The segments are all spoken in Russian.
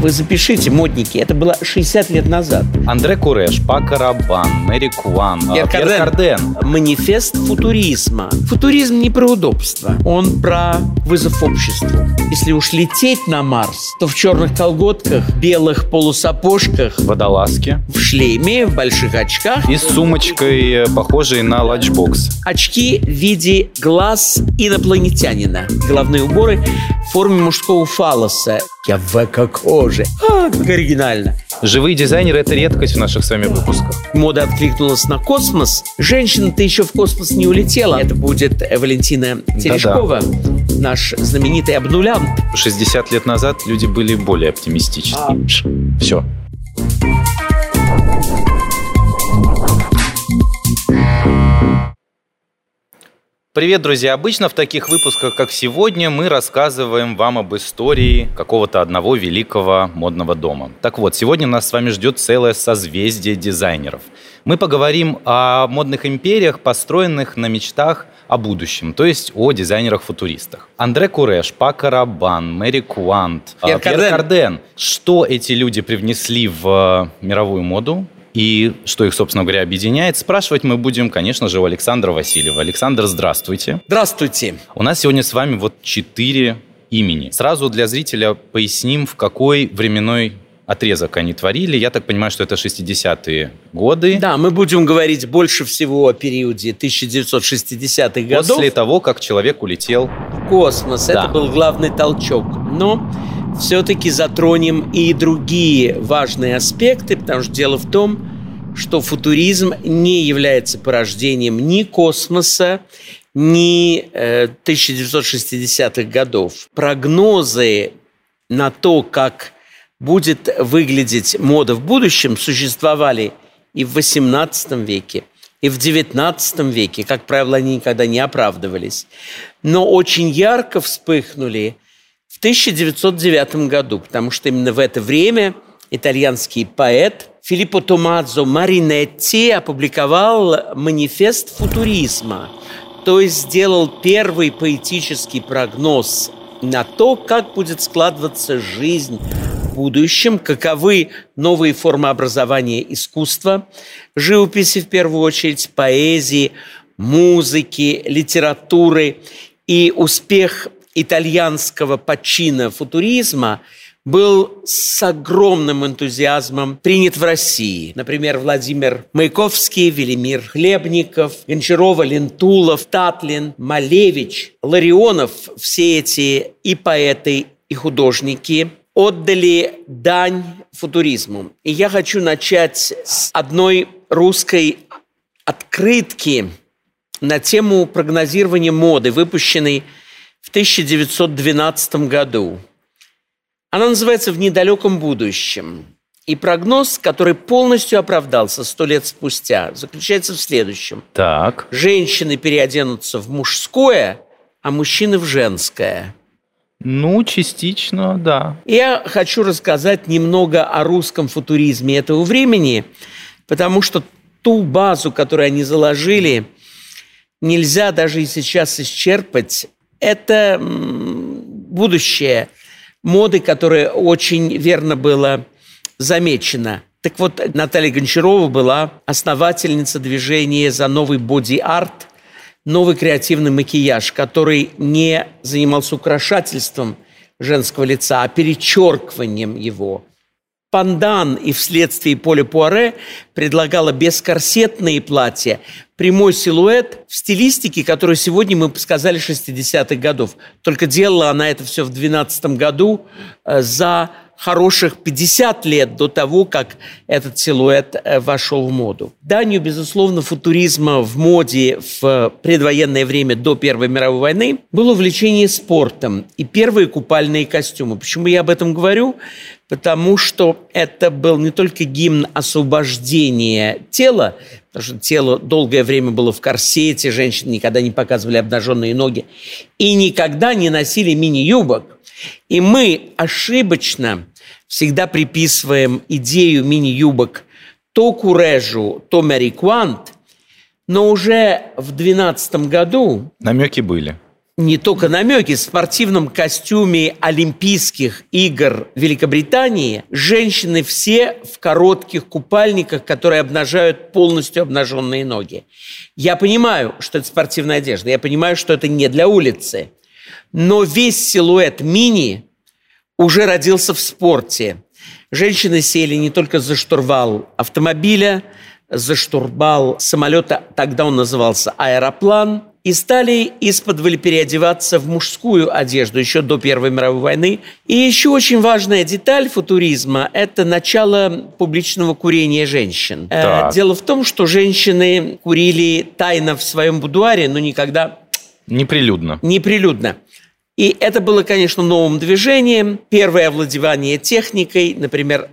Вы запишите, модники, это было 60 лет назад. Андре Курреж, Пако Рабан, Мэри Куант, Пьер Карден. Карден. Манифест футуризма. Футуризм не про удобство, он про вызов обществу. Если уж лететь на Марс, то в черных колготках, белых полусапожках, Водолазки. в шлеме, в больших очках. И с сумочкой, похожей на ланчбокс. Очки в виде глаз инопланетянина. Головные уборы в форме мужского фалоса. Я в эко-коже. А, как оригинально. Живые дизайнеры – это редкость в наших с вами выпусках. Мода откликнулась на космос. Женщина-то еще в космос не улетела. Это будет Валентина Терешкова, наш знаменитый обнулянт. 60 лет назад люди были более оптимистичны. Все. Привет, друзья! Обычно в таких выпусках, как сегодня, мы рассказываем вам об истории какого-то одного великого модного дома. Так вот, сегодня нас с вами ждет целое созвездие дизайнеров. Мы поговорим о модных империях, построенных на мечтах о будущем, то есть о дизайнерах-футуристах. Андре Куреш, Пака Рабан, Мэри Куант, Пьер а, Пьер Карден. Карден. Что эти люди привнесли в э, мировую моду? И что их, собственно говоря, объединяет, спрашивать мы будем, конечно же, у Александра Васильева. Александр, здравствуйте. Здравствуйте. У нас сегодня с вами вот четыре имени. Сразу для зрителя поясним, в какой временной отрезок они творили. Я так понимаю, что это 60-е годы. Да, мы будем говорить больше всего о периоде 1960-х годов. После того, как человек улетел. в космос. Да. Это был главный толчок. Но все-таки затронем и другие важные аспекты, потому что дело в том, что футуризм не является порождением ни космоса, ни э, 1960-х годов. Прогнозы на то, как будет выглядеть мода в будущем, существовали и в XVIII веке, и в XIX веке. Как правило, они никогда не оправдывались. Но очень ярко вспыхнули в 1909 году, потому что именно в это время итальянский поэт Филиппо Томазо Маринетти опубликовал манифест футуризма, то есть сделал первый поэтический прогноз на то, как будет складываться жизнь в будущем, каковы новые формы образования искусства, живописи в первую очередь, поэзии, музыки, литературы. И успех итальянского почина футуризма был с огромным энтузиазмом принят в России. Например, Владимир Маяковский, Велимир Хлебников, Гончарова, Лентулов, Татлин, Малевич, Ларионов, все эти и поэты, и художники отдали дань футуризму. И я хочу начать с одной русской открытки на тему прогнозирования моды, выпущенной в 1912 году. Она называется «В недалеком будущем». И прогноз, который полностью оправдался сто лет спустя, заключается в следующем. Так. Женщины переоденутся в мужское, а мужчины в женское. Ну, частично, да. Я хочу рассказать немного о русском футуризме этого времени, потому что ту базу, которую они заложили, нельзя даже и сейчас исчерпать. Это будущее моды, которое очень верно было замечено. Так вот, Наталья Гончарова была основательница движения за новый боди-арт, новый креативный макияж, который не занимался украшательством женского лица, а перечеркиванием его. Пандан и вследствие Поля Пуаре предлагала бескорсетные платья, прямой силуэт в стилистике, которую сегодня мы сказали 60-х годов. Только делала она это все в 12 году э, за хороших 50 лет до того, как этот силуэт э, вошел в моду. Данью, безусловно, футуризма в моде в предвоенное время до Первой мировой войны было увлечение спортом и первые купальные костюмы. Почему я об этом говорю? Потому что это был не только гимн освобождения тела, потому что тело долгое время было в корсете, женщины никогда не показывали обнаженные ноги и никогда не носили мини-юбок. И мы ошибочно всегда приписываем идею мини-юбок то Курежу, то Мэри Куант, но уже в 12 году Намеки были. Не только намеки, в спортивном костюме Олимпийских игр Великобритании женщины все в коротких купальниках, которые обнажают полностью обнаженные ноги. Я понимаю, что это спортивная одежда, я понимаю, что это не для улицы, но весь силуэт мини уже родился в спорте. Женщины сели не только за штурвал автомобиля, за штурвал самолета, тогда он назывался аэроплан – и стали из-под переодеваться в мужскую одежду еще до Первой мировой войны. И еще очень важная деталь футуризма – это начало публичного курения женщин. Э, так. Дело в том, что женщины курили тайно в своем будуаре, но никогда… Неприлюдно. Неприлюдно. И это было, конечно, новым движением. Первое овладевание техникой, например,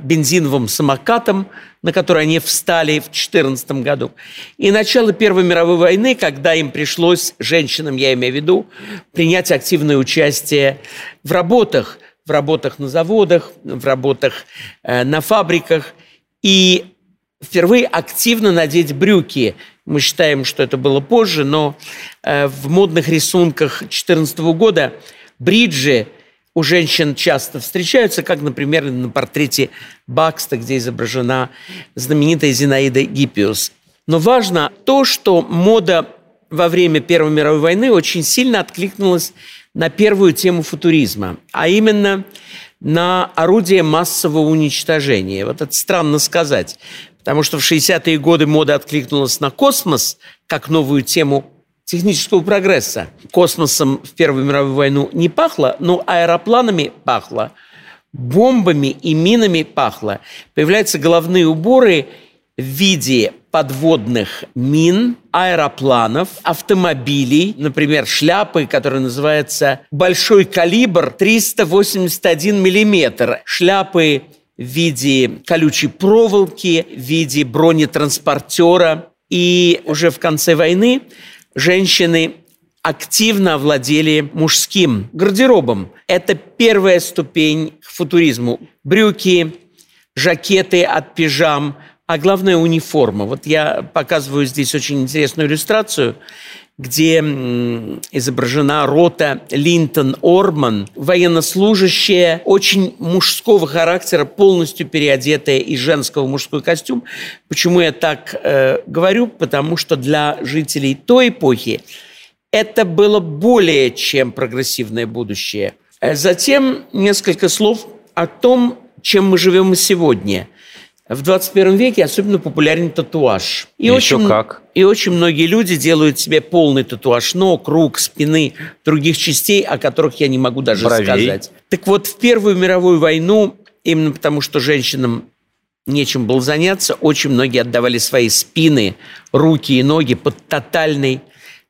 бензиновым самокатом, на который они встали в 2014 году. И начало Первой мировой войны, когда им пришлось, женщинам я имею в виду, принять активное участие в работах, в работах на заводах, в работах э, на фабриках. И впервые активно надеть брюки. Мы считаем, что это было позже, но э, в модных рисунках 2014 года бриджи – у женщин часто встречаются, как, например, на портрете Бакста, где изображена знаменитая Зинаида Гиппиус. Но важно то, что мода во время Первой мировой войны очень сильно откликнулась на первую тему футуризма, а именно на орудие массового уничтожения. Вот это странно сказать, потому что в 60-е годы мода откликнулась на космос как новую тему технического прогресса. Космосом в Первую мировую войну не пахло, но аэропланами пахло, бомбами и минами пахло. Появляются головные уборы в виде подводных мин, аэропланов, автомобилей, например, шляпы, которая называется «Большой калибр 381 миллиметр». Шляпы в виде колючей проволоки, в виде бронетранспортера. И уже в конце войны женщины активно овладели мужским гардеробом. Это первая ступень к футуризму. Брюки, жакеты от пижам, а главное униформа. Вот я показываю здесь очень интересную иллюстрацию где изображена рота Линтон Орман, военнослужащая, очень мужского характера, полностью переодетая из женского в мужской костюм. Почему я так э, говорю? Потому что для жителей той эпохи это было более чем прогрессивное будущее. Э, затем несколько слов о том, чем мы живем сегодня – в 21 веке особенно популярен татуаж. И Еще очень, как. И очень многие люди делают себе полный татуаж ног, рук, спины, других частей, о которых я не могу даже Бровей. сказать. Так вот, в Первую мировую войну, именно потому что женщинам нечем было заняться, очень многие отдавали свои спины, руки и ноги под тотальный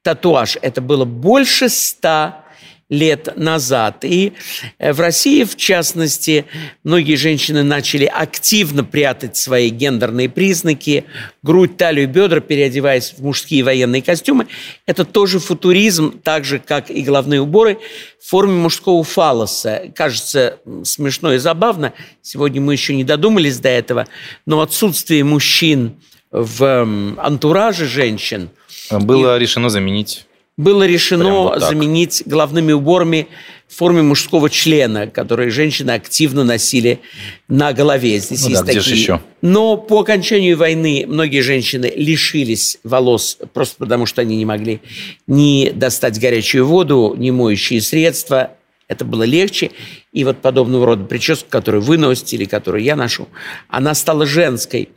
татуаж. Это было больше ста лет назад. И э, в России, в частности, многие женщины начали активно прятать свои гендерные признаки, грудь, талию, бедра, переодеваясь в мужские военные костюмы. Это тоже футуризм, так же, как и головные уборы в форме мужского фалоса. Кажется смешно и забавно. Сегодня мы еще не додумались до этого. Но отсутствие мужчин в антураже женщин было и... решено заменить было решено вот заменить головными уборами в форме мужского члена, которые женщины активно носили на голове. Здесь ну, есть да, такие. еще? Но по окончанию войны многие женщины лишились волос просто потому, что они не могли ни достать горячую воду, ни моющие средства. Это было легче. И вот подобного рода прическа, которую вы носите или которую я ношу, она стала женской.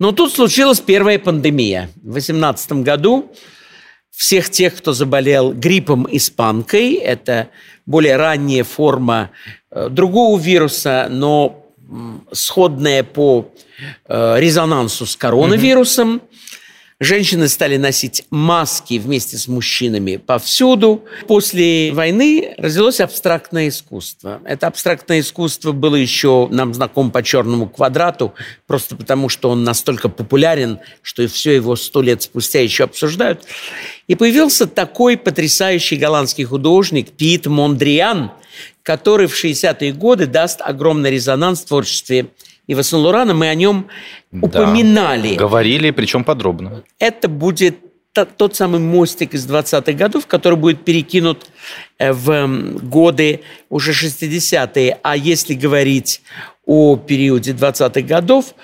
Но тут случилась первая пандемия. В 2018 году всех тех, кто заболел гриппом испанкой. Это более ранняя форма э, другого вируса, но сходная по э, резонансу с коронавирусом. Mm-hmm. Женщины стали носить маски вместе с мужчинами повсюду. После войны родилось абстрактное искусство. Это абстрактное искусство было еще нам знаком по черному квадрату, просто потому что он настолько популярен, что и все его сто лет спустя еще обсуждают. И появился такой потрясающий голландский художник Пит Мондриан, который в 60-е годы даст огромный резонанс в творчестве и Васен Лорана, мы о нем упоминали. говорили, причем подробно. Это будет тот самый мостик из 20-х годов, который будет перекинут э, в годы уже 60-е. А если говорить о периоде 20-х годов,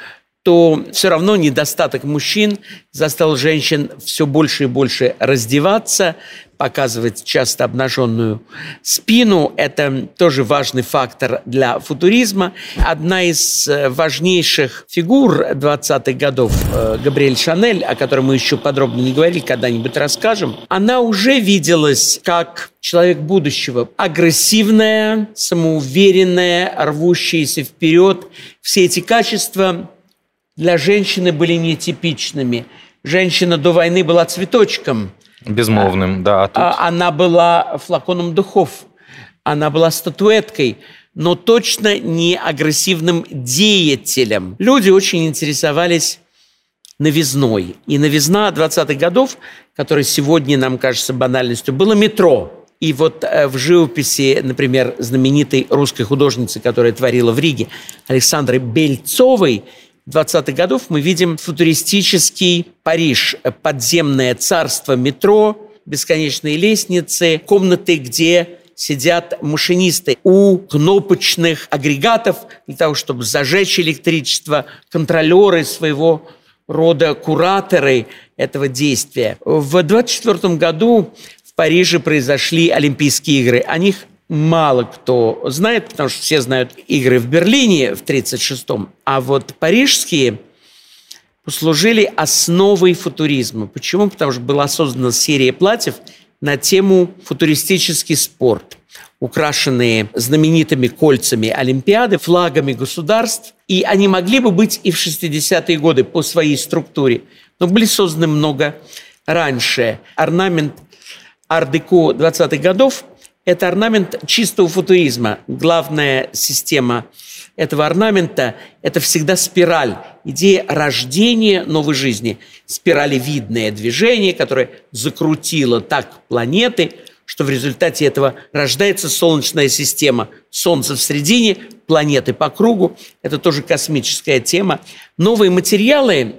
то все равно недостаток мужчин заставил женщин все больше и больше раздеваться, показывать часто обнаженную спину. Это тоже важный фактор для футуризма. Одна из э, важнейших фигур 20-х годов, э, Габриэль Шанель, о которой мы еще подробно не говорили, когда-нибудь расскажем, она уже виделась как человек будущего. Агрессивная, самоуверенная, рвущаяся вперед. Все эти качества для женщины были нетипичными. Женщина до войны была цветочком. Безмолвным, да. А тут... А, она была флаконом духов. Она была статуэткой но точно не агрессивным деятелем. Люди очень интересовались новизной. И новизна 20-х годов, которая сегодня нам кажется банальностью, было метро. И вот э, в живописи, например, знаменитой русской художницы, которая творила в Риге, Александры Бельцовой, 20-х годов мы видим футуристический Париж, подземное царство метро, бесконечные лестницы, комнаты, где сидят машинисты у кнопочных агрегатов для того, чтобы зажечь электричество, контролеры своего рода кураторы этого действия. В 24 году в Париже произошли Олимпийские игры. О них мало кто знает, потому что все знают игры в Берлине в 1936-м, а вот парижские послужили основой футуризма. Почему? Потому что была создана серия платьев на тему футуристический спорт, украшенные знаменитыми кольцами Олимпиады, флагами государств. И они могли бы быть и в 60-е годы по своей структуре, но были созданы много раньше. Орнамент ар-деко 20-х годов это орнамент чистого футуризма. Главная система этого орнамента – это всегда спираль, идея рождения новой жизни. Спиралевидное движение, которое закрутило так планеты, что в результате этого рождается Солнечная система. Солнце в середине, планеты по кругу. Это тоже космическая тема. Новые материалы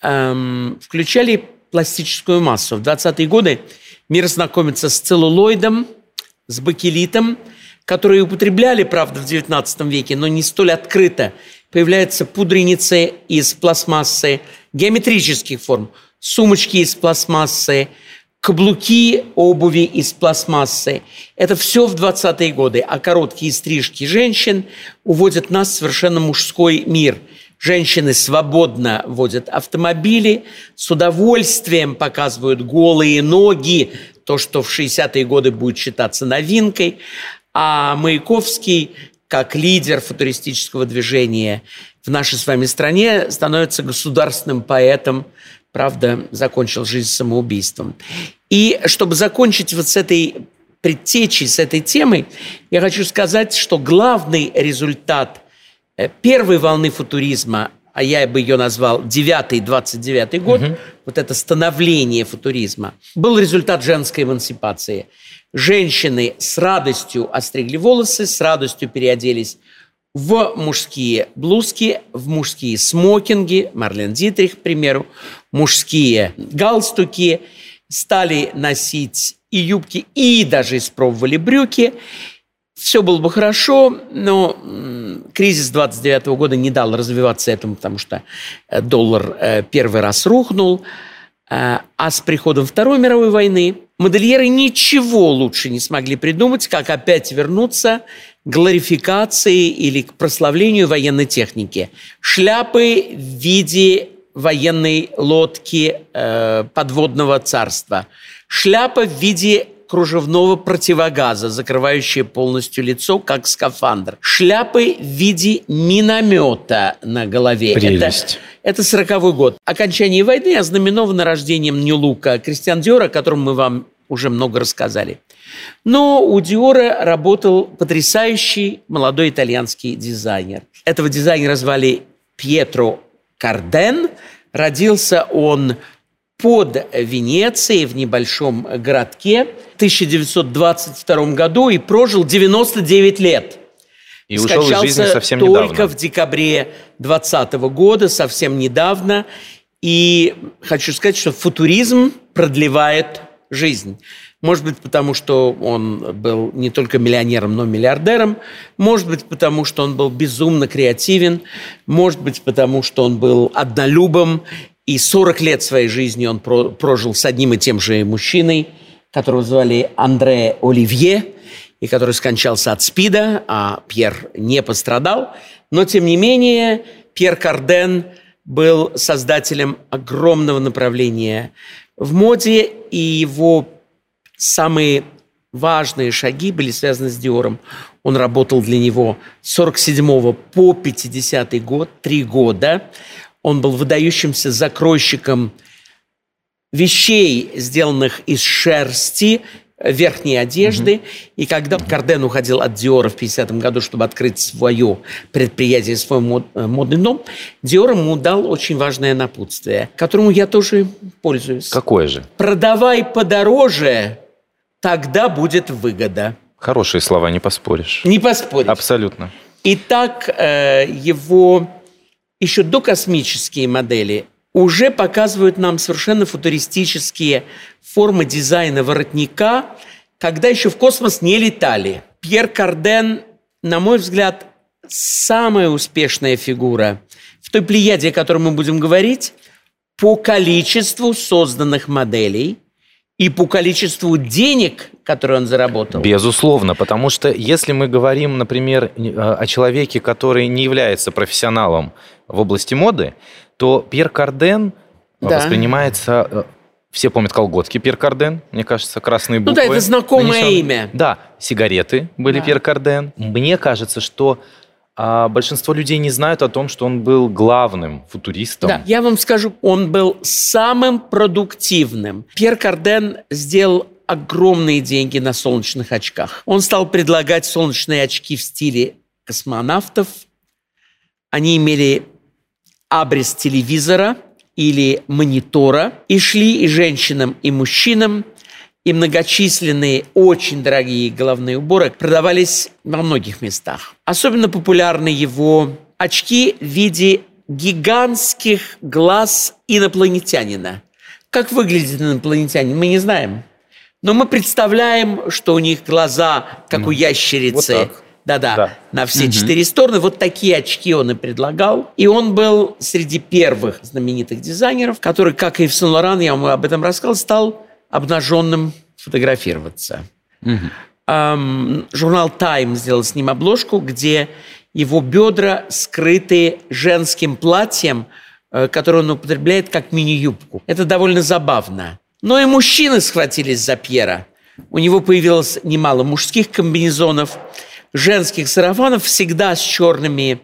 эм, включали пластическую массу. В 20-е годы мир знакомится с целлулоидом – с бакелитом, которые употребляли, правда, в XIX веке, но не столь открыто. Появляются пудреницы из пластмассы геометрических форм, сумочки из пластмассы, каблуки обуви из пластмассы. Это все в 20-е годы. А короткие стрижки женщин уводят нас в совершенно мужской мир. Женщины свободно водят автомобили, с удовольствием показывают голые ноги, то, что в 60-е годы будет считаться новинкой, а Маяковский, как лидер футуристического движения в нашей с вами стране, становится государственным поэтом, правда, закончил жизнь самоубийством. И чтобы закончить вот с этой предтечей, с этой темой, я хочу сказать, что главный результат э, первой волны футуризма а я бы ее назвал 9-29 год, угу. вот это становление футуризма, был результат женской эмансипации. Женщины с радостью остригли волосы, с радостью переоделись в мужские блузки, в мужские смокинги, Марлен Дитрих, к примеру, мужские галстуки, стали носить и юбки, и даже испробовали брюки – все было бы хорошо, но кризис 29 года не дал развиваться этому, потому что э, доллар э, первый раз рухнул. Э, а с приходом Второй мировой войны модельеры ничего лучше не смогли придумать, как опять вернуться к глорификации или к прославлению военной техники. Шляпы в виде военной лодки подводного царства. Шляпа в виде кружевного противогаза, закрывающие полностью лицо, как скафандр. Шляпы в виде миномета на голове. Прелесть. Это, это 40 год. Окончание войны ознаменовано рождением Нью-Лука Кристиан Диора, о котором мы вам уже много рассказали. Но у Диора работал потрясающий молодой итальянский дизайнер. Этого дизайнера звали Пьетро Карден. Родился он под Венецией в небольшом городке в 1922 году и прожил 99 лет. И ушел из жизни совсем только недавно. в декабре 2020 года, совсем недавно. И хочу сказать, что футуризм продлевает жизнь. Может быть, потому что он был не только миллионером, но миллиардером. Может быть, потому что он был безумно креативен. Может быть, потому что он был однолюбом. И 40 лет своей жизни он прожил с одним и тем же мужчиной, которого звали Андре Оливье, и который скончался от СПИДа, а Пьер не пострадал. Но, тем не менее, Пьер Карден был создателем огромного направления в моде, и его самые важные шаги были связаны с Диором. Он работал для него с 47 по 50 год, три года. Он был выдающимся закройщиком вещей, сделанных из шерсти, верхней одежды. Mm-hmm. И когда Карден уходил от Диора в 50-м году, чтобы открыть свое предприятие, свой мод, э, модный дом, Диор ему дал очень важное напутствие, которому я тоже пользуюсь. Какое же? Продавай подороже, тогда будет выгода. Хорошие слова, не поспоришь. Не поспоришь. Абсолютно. Итак, э, его еще до космические модели уже показывают нам совершенно футуристические формы дизайна воротника, когда еще в космос не летали. Пьер Карден, на мой взгляд, самая успешная фигура в той плеяде, о которой мы будем говорить, по количеству созданных моделей и по количеству денег, которые он заработал. Безусловно, потому что если мы говорим, например, о человеке, который не является профессионалом области моды, то Пьер Карден да. воспринимается... Э, все помнят колготки Пьер Карден, мне кажется, красные буквы. Ну да, это знакомое нанесен. имя. Да, сигареты были да. Пьер Карден. Мне кажется, что а большинство людей не знают о том, что он был главным футуристом. Да, я вам скажу, он был самым продуктивным. Пьер Карден сделал огромные деньги на солнечных очках. Он стал предлагать солнечные очки в стиле космонавтов. Они имели абрис телевизора или монитора и шли и женщинам, и мужчинам, и многочисленные, очень дорогие головные уборы продавались во многих местах. Особенно популярны его очки в виде гигантских глаз инопланетянина. Как выглядит инопланетянин, мы не знаем. Но мы представляем, что у них глаза, как у ящерицы. Вот так да-да, да. на все угу. четыре стороны. Вот такие очки он и предлагал. И он был среди первых знаменитых дизайнеров, который, как и в Сен-Лоран, я вам об этом рассказал, стал обнаженным фотографироваться. Угу. Эм, журнал Time сделал с ним обложку, где его бедра скрыты женским платьем, э, которое он употребляет как мини-юбку. Это довольно забавно. Но и мужчины схватились за Пьера. У него появилось немало мужских комбинезонов – женских сарафанов всегда с черными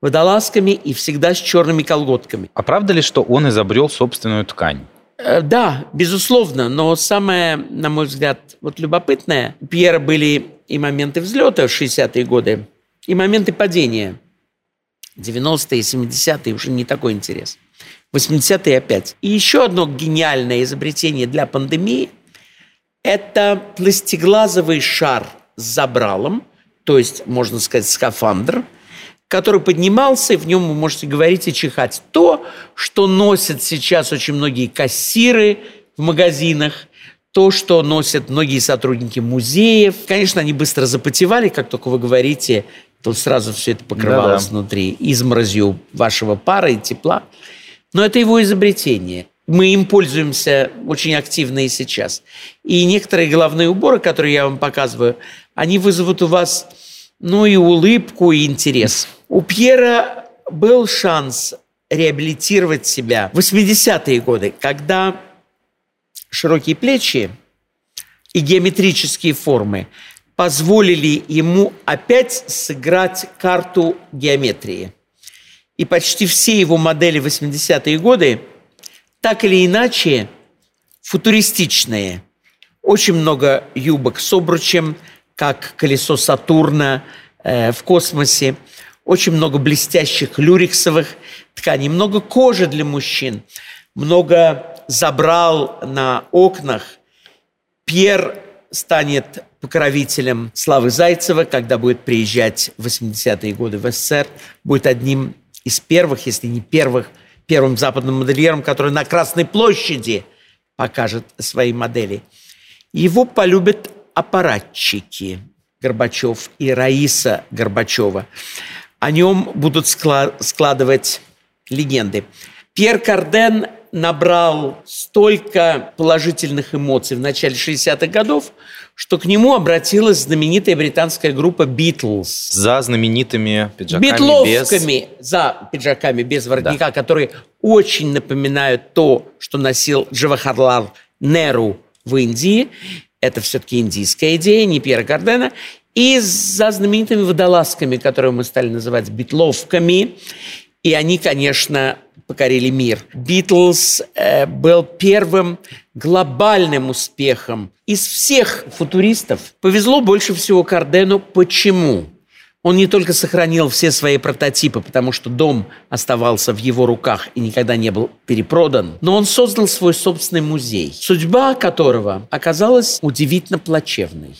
водолазками и всегда с черными колготками. А правда ли, что он изобрел собственную ткань? Э, да, безусловно, но самое, на мой взгляд, вот любопытное, у Пьера были и моменты взлета в 60-е годы, и моменты падения. 90-е, 70-е уже не такой интерес. 80-е опять. И еще одно гениальное изобретение для пандемии – это пластиглазовый шар с забралом – то есть, можно сказать, скафандр, который поднимался, и в нем вы можете говорить и чихать. То, что носят сейчас очень многие кассиры в магазинах, то, что носят многие сотрудники музеев. Конечно, они быстро запотевали, как только вы говорите, то сразу все это покрывалось Да-да. внутри изморозью вашего пара и тепла. Но это его изобретение. Мы им пользуемся очень активно и сейчас. И некоторые головные уборы, которые я вам показываю, они вызовут у вас, ну, и улыбку, и интерес. У Пьера был шанс реабилитировать себя в 80-е годы, когда широкие плечи и геометрические формы позволили ему опять сыграть карту геометрии. И почти все его модели 80-е годы так или иначе футуристичные. Очень много юбок с обручем – как колесо Сатурна э, в космосе, очень много блестящих люрексовых тканей, много кожи для мужчин, много забрал на окнах. Пьер станет покровителем Славы Зайцева, когда будет приезжать в 80-е годы в СССР, будет одним из первых, если не первых, первым западным модельером, который на Красной площади покажет свои модели. Его полюбят аппаратчики Горбачев и Раиса Горбачева. О нем будут складывать легенды. Пьер Карден набрал столько положительных эмоций в начале 60-х годов, что к нему обратилась знаменитая британская группа «Битлз». За знаменитыми пиджаками Битловками без... за пиджаками без воротника, да. которые очень напоминают то, что носил Джавахарлал Неру в Индии. Это все-таки индийская идея, не Пьера Кардена. И за знаменитыми водолазками, которые мы стали называть битловками. И они, конечно, покорили мир. Битлз э, был первым глобальным успехом из всех футуристов. Повезло больше всего Кардену. Почему? Он не только сохранил все свои прототипы, потому что дом оставался в его руках и никогда не был перепродан, но он создал свой собственный музей, судьба которого оказалась удивительно плачевной.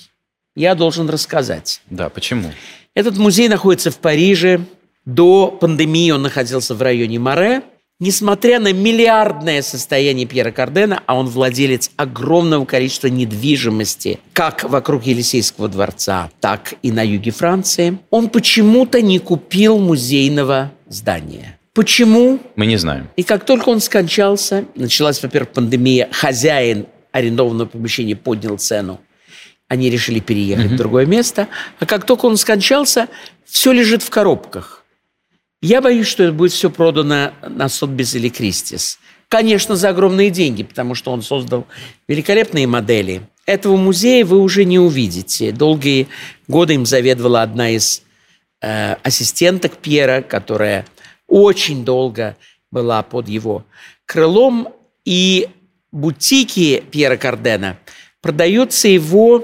Я должен рассказать. Да, почему? Этот музей находится в Париже. До пандемии он находился в районе Море. Несмотря на миллиардное состояние Пьера Кардена, а он владелец огромного количества недвижимости, как вокруг Елисейского дворца, так и на юге Франции, он почему-то не купил музейного здания. Почему? Мы не знаем. И как только он скончался, началась, во-первых, пандемия, хозяин арендованного помещения поднял цену. Они решили переехать mm-hmm. в другое место. А как только он скончался, все лежит в коробках. Я боюсь, что это будет все продано на Сотбис или Кристис. Конечно, за огромные деньги, потому что он создал великолепные модели. Этого музея вы уже не увидите. Долгие годы им заведовала одна из э, ассистенток Пьера, которая очень долго была под его крылом. И бутики Пьера Кардена продаются его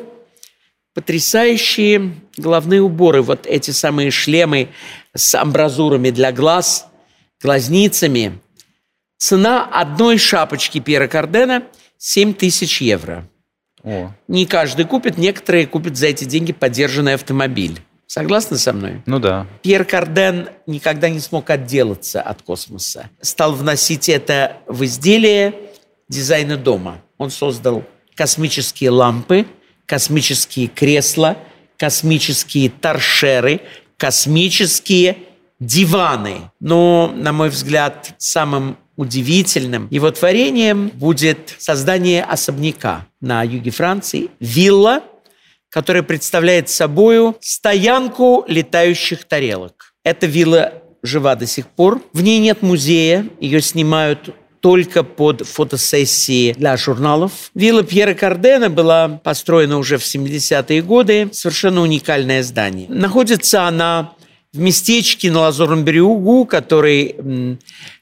потрясающие головные уборы. Вот эти самые шлемы с амбразурами для глаз, глазницами. Цена одной шапочки Пьера Кардена – 7 тысяч евро. О. Не каждый купит, некоторые купят за эти деньги подержанный автомобиль. Согласны со мной? Ну да. Пьер Карден никогда не смог отделаться от космоса. Стал вносить это в изделие дизайна дома. Он создал космические лампы, космические кресла, космические торшеры, космические диваны. Но, на мой взгляд, самым удивительным его творением будет создание особняка на юге Франции, вилла, которая представляет собой стоянку летающих тарелок. Эта вилла жива до сих пор. В ней нет музея, ее снимают только под фотосессии для журналов. Вилла Пьера Кардена была построена уже в 70-е годы. Совершенно уникальное здание. Находится она в местечке на Лазурном берегу, который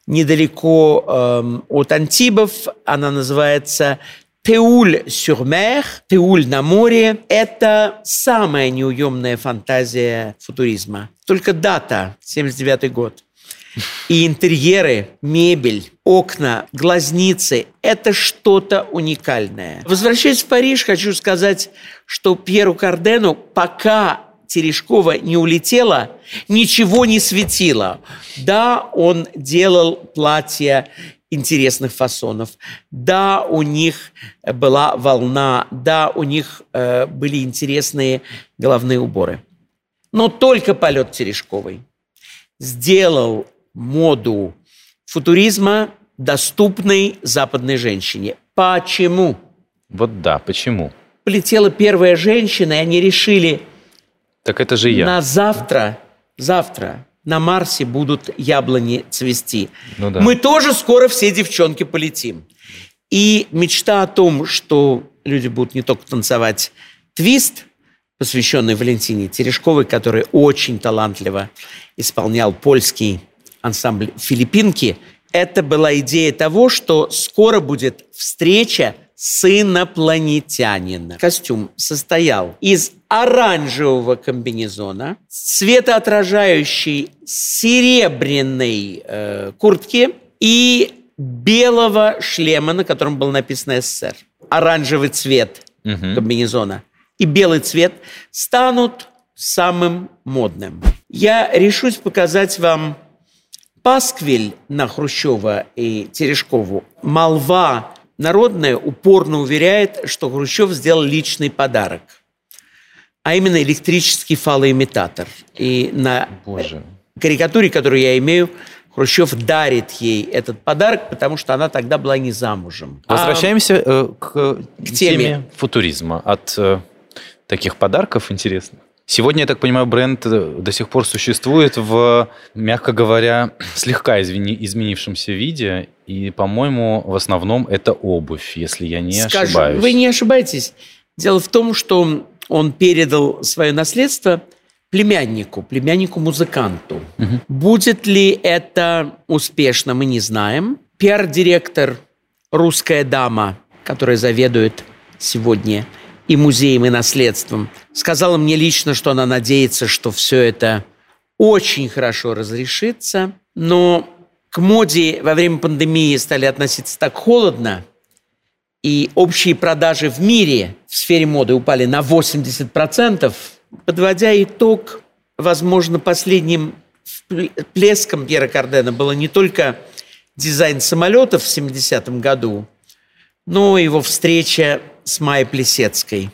недалеко э, от Антибов. Она называется Теуль-сюр-Мер, Теуль на море, это самая неуемная фантазия футуризма. Только дата, 79 год. И интерьеры, мебель, окна, глазницы – это что-то уникальное. Возвращаясь в Париж, хочу сказать, что Пьеру Кардену пока Терешкова не улетела, ничего не светило. Да, он делал платья интересных фасонов. Да, у них была волна, да, у них э, были интересные головные уборы. Но только полет Терешковой сделал моду футуризма доступной западной женщине. Почему? Вот да, почему? Полетела первая женщина, и они решили... Так это же я. На завтра, завтра на Марсе будут яблони цвести. Ну, да. Мы тоже скоро все девчонки полетим. И мечта о том, что люди будут не только танцевать твист, посвященный Валентине Терешковой, который очень талантливо исполнял польский ансамбль «Филиппинки», это была идея того, что скоро будет встреча с инопланетянином. Костюм состоял из оранжевого комбинезона, светоотражающей серебряной э, куртки и белого шлема, на котором было написано СССР. Оранжевый цвет угу. комбинезона и белый цвет станут самым модным. Я решусь показать вам пасквиль на Хрущева и Терешкову, молва народная упорно уверяет, что Хрущев сделал личный подарок, а именно электрический фалоимитатор. И на Боже. карикатуре, которую я имею, Хрущев дарит ей этот подарок, потому что она тогда была не замужем. Возвращаемся а, к, к теме. теме футуризма. От э, таких подарков интересных. Сегодня, я так понимаю, бренд э, до сих пор существует в, мягко говоря, слегка извини, изменившемся виде. И, по-моему, в основном это обувь, если я не Скажу, ошибаюсь. Вы не ошибаетесь. Дело в том, что он передал свое наследство – племяннику, племяннику-музыканту. Угу. Будет ли это успешно, мы не знаем. Пиар-директор «Русская дама», которая заведует сегодня и музеем, и наследством, сказала мне лично, что она надеется, что все это очень хорошо разрешится, но к моде во время пандемии стали относиться так холодно, и общие продажи в мире в сфере моды упали на 80%, Подводя итог, возможно, последним плеском Пьера Кардена было не только дизайн самолетов в 70-м году, но его встреча с Майей Плесецкой.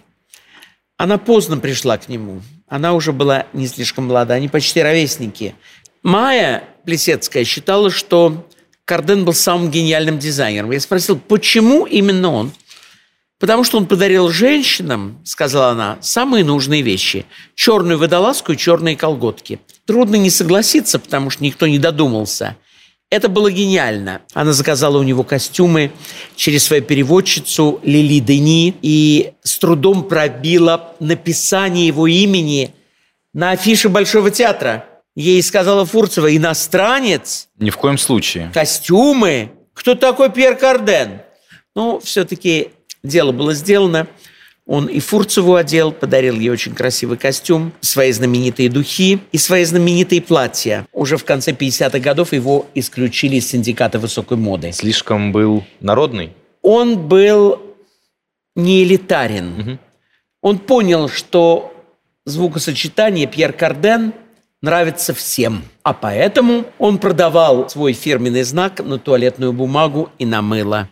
Она поздно пришла к нему. Она уже была не слишком молода, они почти ровесники. Майя Плесецкая считала, что Карден был самым гениальным дизайнером. Я спросил, почему именно он? Потому что он подарил женщинам, сказала она, самые нужные вещи. Черную водолазку и черные колготки. Трудно не согласиться, потому что никто не додумался. Это было гениально. Она заказала у него костюмы через свою переводчицу Лили Дени и с трудом пробила написание его имени на афише Большого театра. Ей сказала Фурцева, иностранец? Ни в коем случае. Костюмы? Кто такой Пьер Карден? Ну, все-таки Дело было сделано. Он и Фурцеву одел, подарил ей очень красивый костюм, свои знаменитые духи и свои знаменитые платья. Уже в конце 50-х годов его исключили из синдиката высокой моды. Слишком был народный? Он был не элитарен. Угу. Он понял, что звукосочетание Пьер Карден нравится всем. А поэтому он продавал свой фирменный знак на туалетную бумагу и на мыло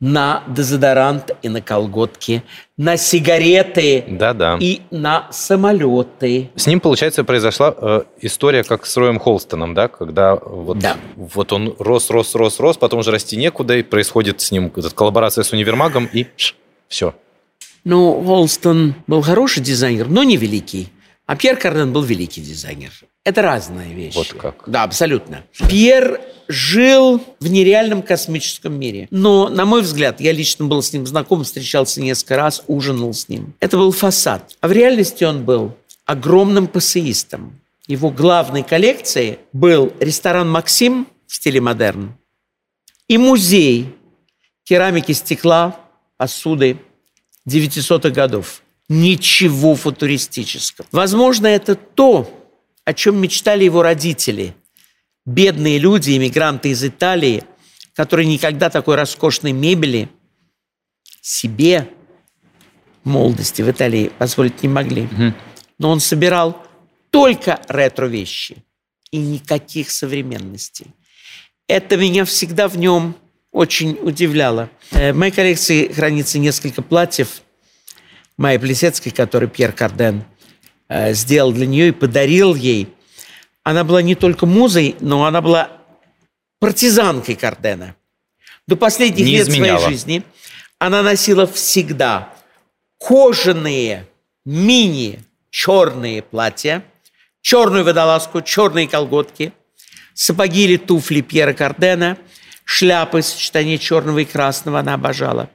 на дезодорант и на колготки, на сигареты Да-да. и на самолеты. С ним, получается, произошла э, история, как с Роем Холстоном, да, когда вот, да. вот он рос, рос, рос, рос, потом уже расти некуда, и происходит с ним коллаборация с универмагом, и пш, все. Ну, Холстон был хороший дизайнер, но не великий. А Пьер Карден был великий дизайнер. Это разные вещи. Вот как. Да, абсолютно. Пьер жил в нереальном космическом мире. Но, на мой взгляд, я лично был с ним знаком, встречался несколько раз, ужинал с ним. Это был фасад. А в реальности он был огромным пассеистом. Его главной коллекцией был ресторан «Максим» в стиле модерн и музей керамики, стекла, посуды 900-х годов. Ничего футуристического. Возможно, это то, о чем мечтали его родители. Бедные люди, иммигранты из Италии, которые никогда такой роскошной мебели себе в молодости в Италии позволить не могли. Но он собирал только ретро-вещи и никаких современностей. Это меня всегда в нем очень удивляло. Э, в моей коллекции хранится несколько платьев Майи Плесецкой, который Пьер Карден – Э, сделал для нее и подарил ей. Она была не только музой, но она была партизанкой Кардена. До последних не лет изменяла. своей жизни она носила всегда кожаные мини черные платья, черную водолазку, черные колготки, сапоги или туфли Пьера Кардена, шляпы, сочетание черного и красного она обожала.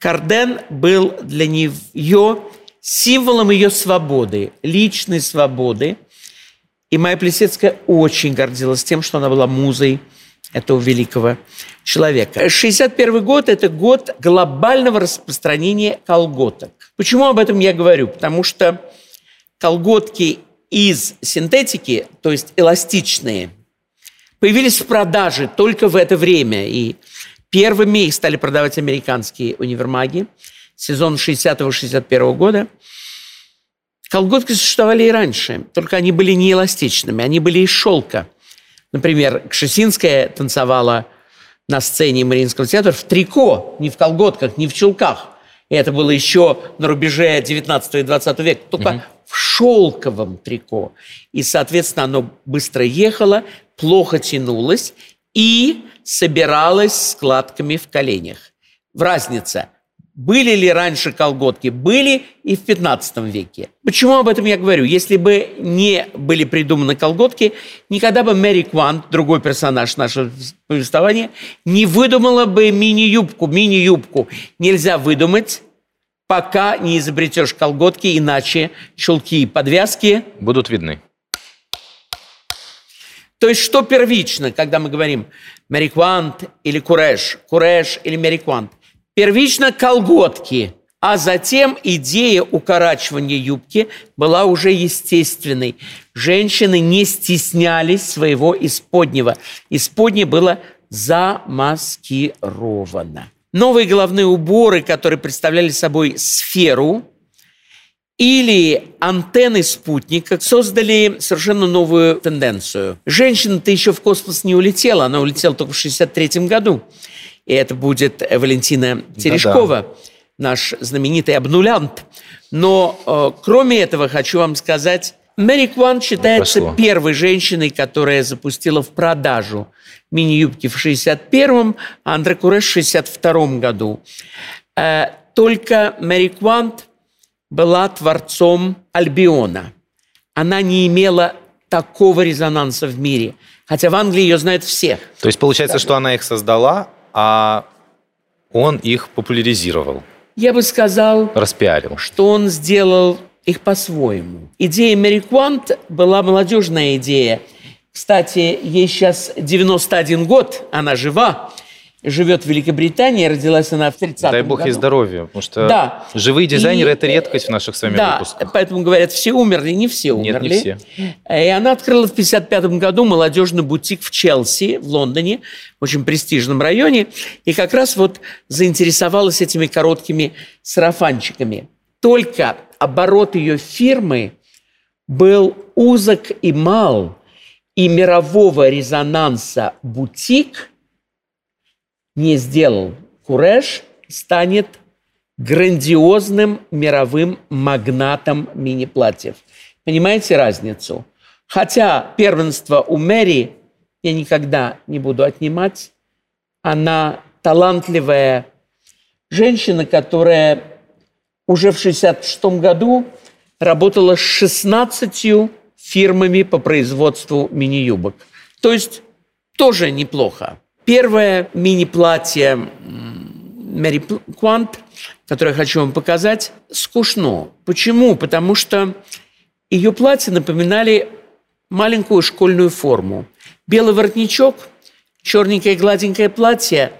Карден был для нее символом ее свободы, личной свободы. И Майя Плесецкая очень гордилась тем, что она была музой этого великого человека. 61 год – это год глобального распространения колготок. Почему об этом я говорю? Потому что колготки из синтетики, то есть эластичные, появились в продаже только в это время. И первыми их стали продавать американские универмаги сезон 60-61 года. Колготки существовали и раньше, только они были не эластичными, они были из шелка. Например, Кшесинская танцевала на сцене Мариинского театра в трико, не в колготках, не в чулках. И это было еще на рубеже 19 и 20 века, только угу. в шелковом трико. И, соответственно, оно быстро ехало, плохо тянулось и собиралось складками в коленях. В разница – были ли раньше колготки? Были и в 15 веке. Почему об этом я говорю? Если бы не были придуманы колготки, никогда бы Мэри Квант, другой персонаж нашего повествования, не выдумала бы мини-юбку. Мини-юбку нельзя выдумать, пока не изобретешь колготки, иначе чулки и подвязки будут видны. То есть что первично, когда мы говорим Мэри Квант или Куреш, Куреш или Мэри Квант? Первично колготки, а затем идея укорачивания юбки была уже естественной. Женщины не стеснялись своего исподнего. Исподнее было замаскировано. Новые головные уборы, которые представляли собой сферу, или антенны спутника создали совершенно новую тенденцию. Женщина-то еще в космос не улетела, она улетела только в 1963 году и это будет Валентина Терешкова, Да-да. наш знаменитый обнулянт. Но э, кроме этого хочу вам сказать, Мэри Кван считается Пошло. первой женщиной, которая запустила в продажу мини-юбки в 61-м, а Андре Куреш в 62-м году. Э, только Мэри Квант была творцом Альбиона. Она не имела такого резонанса в мире. Хотя в Англии ее знают все. То есть получается, да. что она их создала, а он их популяризировал. Я бы сказал, распиарил. что он сделал их по-своему. Идея Мэри Квант была молодежная идея. Кстати, ей сейчас 91 год, она жива живет в Великобритании, родилась она в 30-м Дай бог году. ей здоровья, потому что да. живые дизайнеры – это редкость в наших с вами да, выпусках. поэтому говорят, все умерли, не все умерли. Нет, не все. И она открыла в 55 году молодежный бутик в Челси, в Лондоне, в очень престижном районе, и как раз вот заинтересовалась этими короткими сарафанчиками. Только оборот ее фирмы был узок и мал, и мирового резонанса бутик – не сделал Куреш, станет грандиозным мировым магнатом мини-платьев. Понимаете разницу? Хотя первенство у Мэри я никогда не буду отнимать. Она талантливая женщина, которая уже в 66 году работала с 16 фирмами по производству мини-юбок. То есть тоже неплохо. Первое мини-платье Мэри Квант, которое я хочу вам показать, скучно. Почему? Потому что ее платья напоминали маленькую школьную форму. Белый воротничок, черненькое гладенькое платье,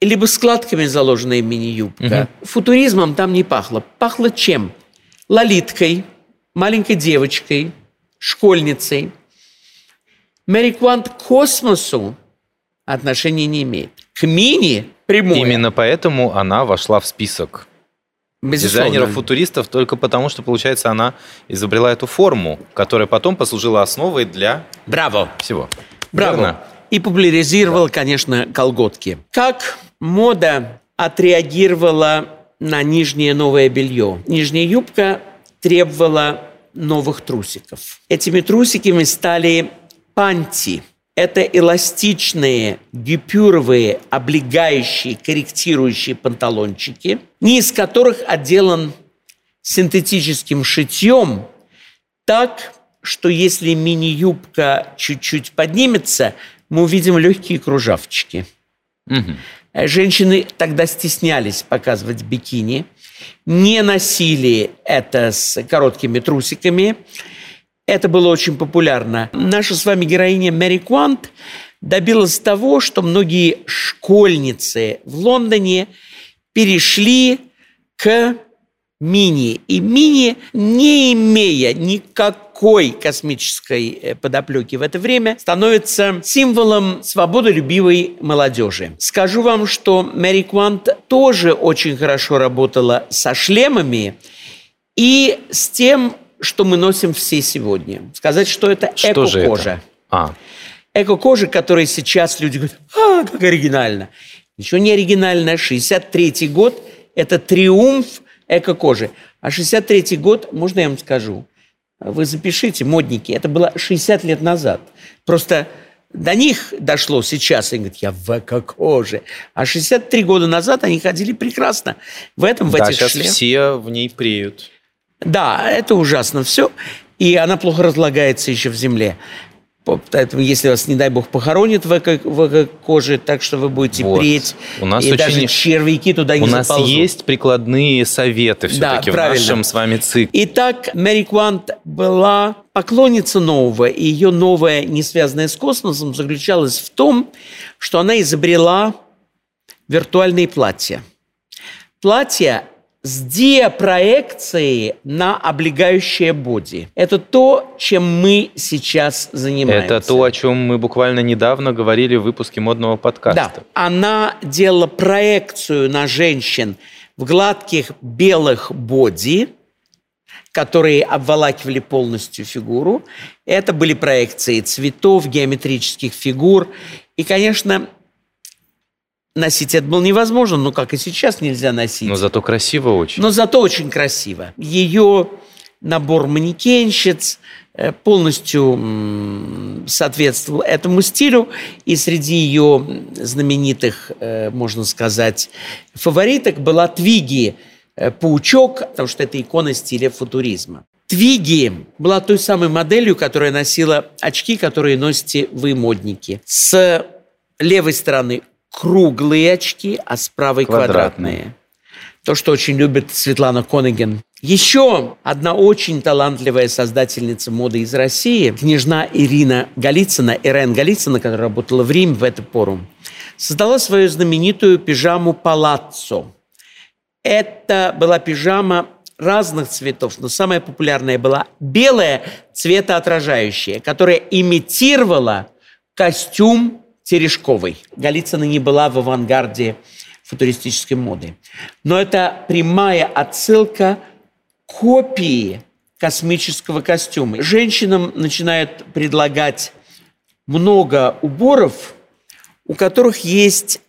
либо складками заложенная мини-юбка. Угу. Футуризмом там не пахло. Пахло чем? Лолиткой, маленькой девочкой, школьницей. Мэри Квант к космосу отношения не имеет. К мини прямое. Именно поэтому она вошла в список дизайнеров-футуристов только потому, что, получается, она изобрела эту форму, которая потом послужила основой для Браво. всего. Браво. Верно? И популяризировала, да. конечно, колготки. Как мода отреагировала на нижнее новое белье? Нижняя юбка требовала новых трусиков. Этими трусиками стали панти – это эластичные, гипюровые, облегающие, корректирующие панталончики, низ которых отделан синтетическим шитьем так, что если мини-юбка чуть-чуть поднимется, мы увидим легкие кружавчики. Угу. Женщины тогда стеснялись показывать бикини, не носили это с короткими трусиками, это было очень популярно. Наша с вами героиня Мэри Квант добилась того, что многие школьницы в Лондоне перешли к мини. И мини, не имея никакой космической э, подоплеки в это время, становится символом свободолюбивой молодежи. Скажу вам, что Мэри Квант тоже очень хорошо работала со шлемами и с тем, что мы носим все сегодня. Сказать, что это эко-кожа. А. эко-кожи, которые сейчас люди говорят, а, как оригинально. Ничего не оригинально. 63 год – это триумф эко-кожи. А 63 год, можно я вам скажу, вы запишите, модники, это было 60 лет назад. Просто до них дошло сейчас, они говорят, я в эко-коже. А 63 года назад они ходили прекрасно в этом, в да, этих сейчас шлемах. все в ней преют. Да, это ужасно все. И она плохо разлагается еще в земле. Поэтому, если вас, не дай бог, похоронят в, эко, в эко-коже, так что вы будете Вот. преть, У нас и очень- даже червяки туда не У нас заползут. есть прикладные советы все-таки в правильно. нашем с вами цикле. Итак, Мэри Квант была поклонница нового, и ее новое, не связанное с космосом, заключалось в том, что она изобрела виртуальные платья. Платья с диапроекцией на облегающее боди. Это то, чем мы сейчас занимаемся. Это то, о чем мы буквально недавно говорили в выпуске модного Да, подкаста. она делала проекцию на женщин в гладких белых боди, которые обволакивали полностью фигуру. Это были проекции цветов, геометрических фигур. И, конечно, носить это было невозможно, но как и сейчас нельзя носить. Но зато красиво очень. Но зато очень красиво. Ее набор манекенщиц э, полностью соответствовал этому стилю. И среди ее знаменитых, э, можно сказать, фавориток была Твиги, э, паучок, потому что это икона стиля футуризма. Твиги была той самой моделью, которая носила очки, которые носите вы, модники. С левой стороны круглые очки, а с правой Квадратные. квадратные. То, что очень любит Светлана Конеген. Еще одна очень талантливая создательница моды из России, княжна Ирина Голицына, Ирен Голицына, которая работала в Риме в эту пору, создала свою знаменитую пижаму «Палаццо». Это была пижама разных цветов, но самая популярная была белая, цветоотражающая, которая имитировала костюм Терешковой. Голицына не была в авангарде футуристической моды. Но это прямая отсылка копии космического костюма. Женщинам начинают предлагать много уборов, у которых есть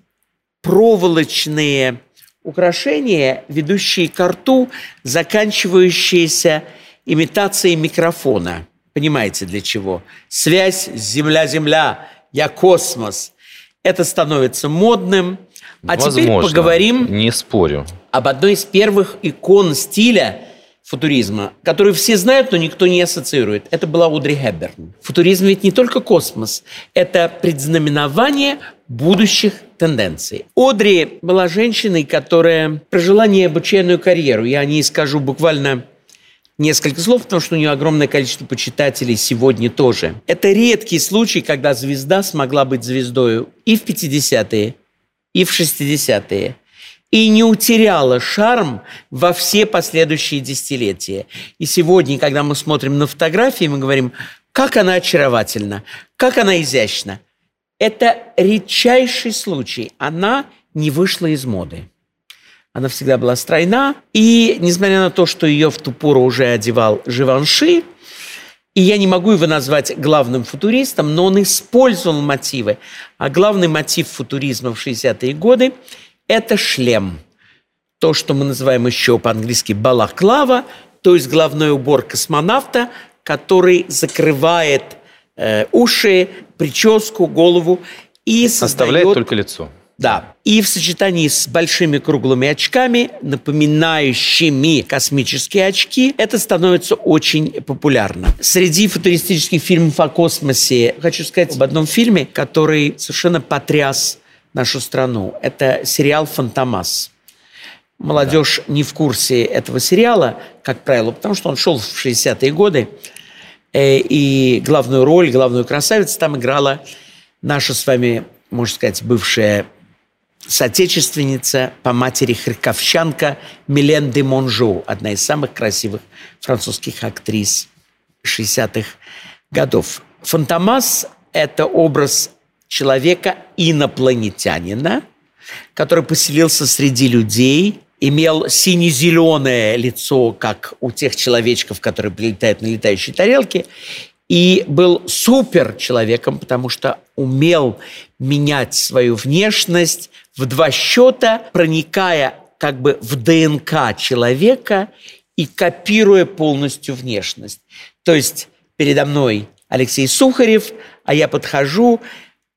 проволочные украшения, ведущие к рту, заканчивающиеся имитацией микрофона. Понимаете, для чего? Связь Земля-Земля, я космос. Это становится модным. А теперь Возможно. поговорим Не спорю. об одной из первых икон стиля футуризма, которую все знают, но никто не ассоциирует. Это была Одри Хепберн. Футуризм ведь не только космос. Это предзнаменование будущих тенденций. Одри была женщиной, которая прожила необычайную карьеру. Я о ней скажу буквально несколько слов, потому что у нее огромное количество почитателей сегодня тоже. Это редкий случай, когда звезда смогла быть звездою и в 50-е, и в 60-е. И не утеряла шарм во все последующие десятилетия. И сегодня, когда мы смотрим на фотографии, мы говорим, как она очаровательна, как она изящна. Это редчайший случай. Она не вышла из моды. Она всегда была стройна. И несмотря на то, что ее в ту пору уже одевал Живанши, и я не могу его назвать главным футуристом, но он использовал мотивы. А главный мотив футуризма в 60-е годы – это шлем. То, что мы называем еще по-английски балаклава, то есть головной убор космонавта, который закрывает э, уши, прическу, голову и Оставляет создает только лицо. да. И в сочетании с большими круглыми очками, напоминающими космические очки, это становится очень популярно. Среди футуристических фильмов о космосе хочу сказать об одном фильме, который совершенно потряс нашу страну. Это сериал «Фантомас». Молодежь не в курсе этого сериала, как правило, потому что он шел в 60-е годы. Э, И главную роль, главную красавицу там играла наша с вами, можно сказать, бывшая соотечественница по матери харьковчанка Милен де Монжо, одна из самых красивых французских актрис 60-х годов. Фантомас – это образ человека-инопланетянина, который поселился среди людей, имел сине-зеленое лицо, как у тех человечков, которые прилетают на летающей тарелке, и был супер человеком, потому что умел менять свою внешность в два счета, проникая как бы в ДНК человека и копируя полностью внешность. То есть передо мной Алексей Сухарев, а я подхожу,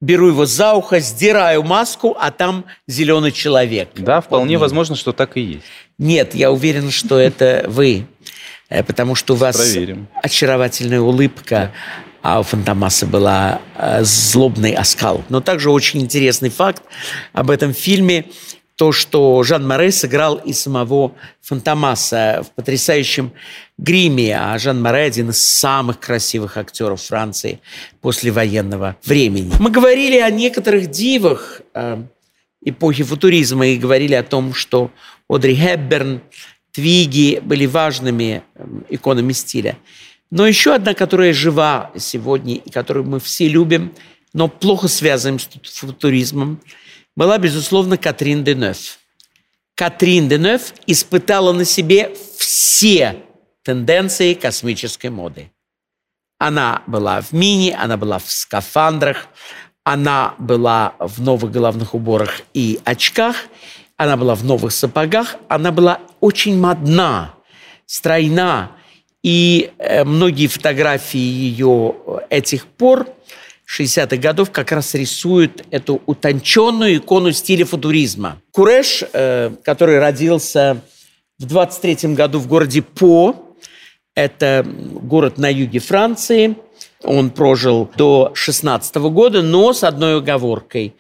беру его за ухо, сдираю маску, а там зеленый человек. Да, вполне вот возможно, что так и есть. Нет, я уверен, что это вы, э, потому что у вас Проверим. очаровательная улыбка, а у Фантомаса была э, злобный оскал. Но также очень интересный факт об этом фильме – то, что Жан Море сыграл и самого Фантомаса в потрясающем гриме, а Жан Море один из самых красивых актеров Франции после военного времени. Мы говорили о некоторых дивах э, эпохи футуризма и говорили о том, что Одри Хепберн, Твиги были важными э, иконами стиля. Но еще одна, которая жива сегодня и которую мы все любим, но плохо связываем с футуризмом – была, безусловно, Катрин Денев. Катрин Денев испытала на себе все тенденции космической моды. Она была в мини, она была в скафандрах, она была в новых головных уборах и очках, она была в новых сапогах, она была очень модна, стройна. И э, многие фотографии ее этих пор 60-х годов как раз рисует эту утонченную икону стиля футуризма. Куреш, э, который родился в 23 году в городе По, это город на юге Франции, он прожил до 16 года, но с одной оговоркой.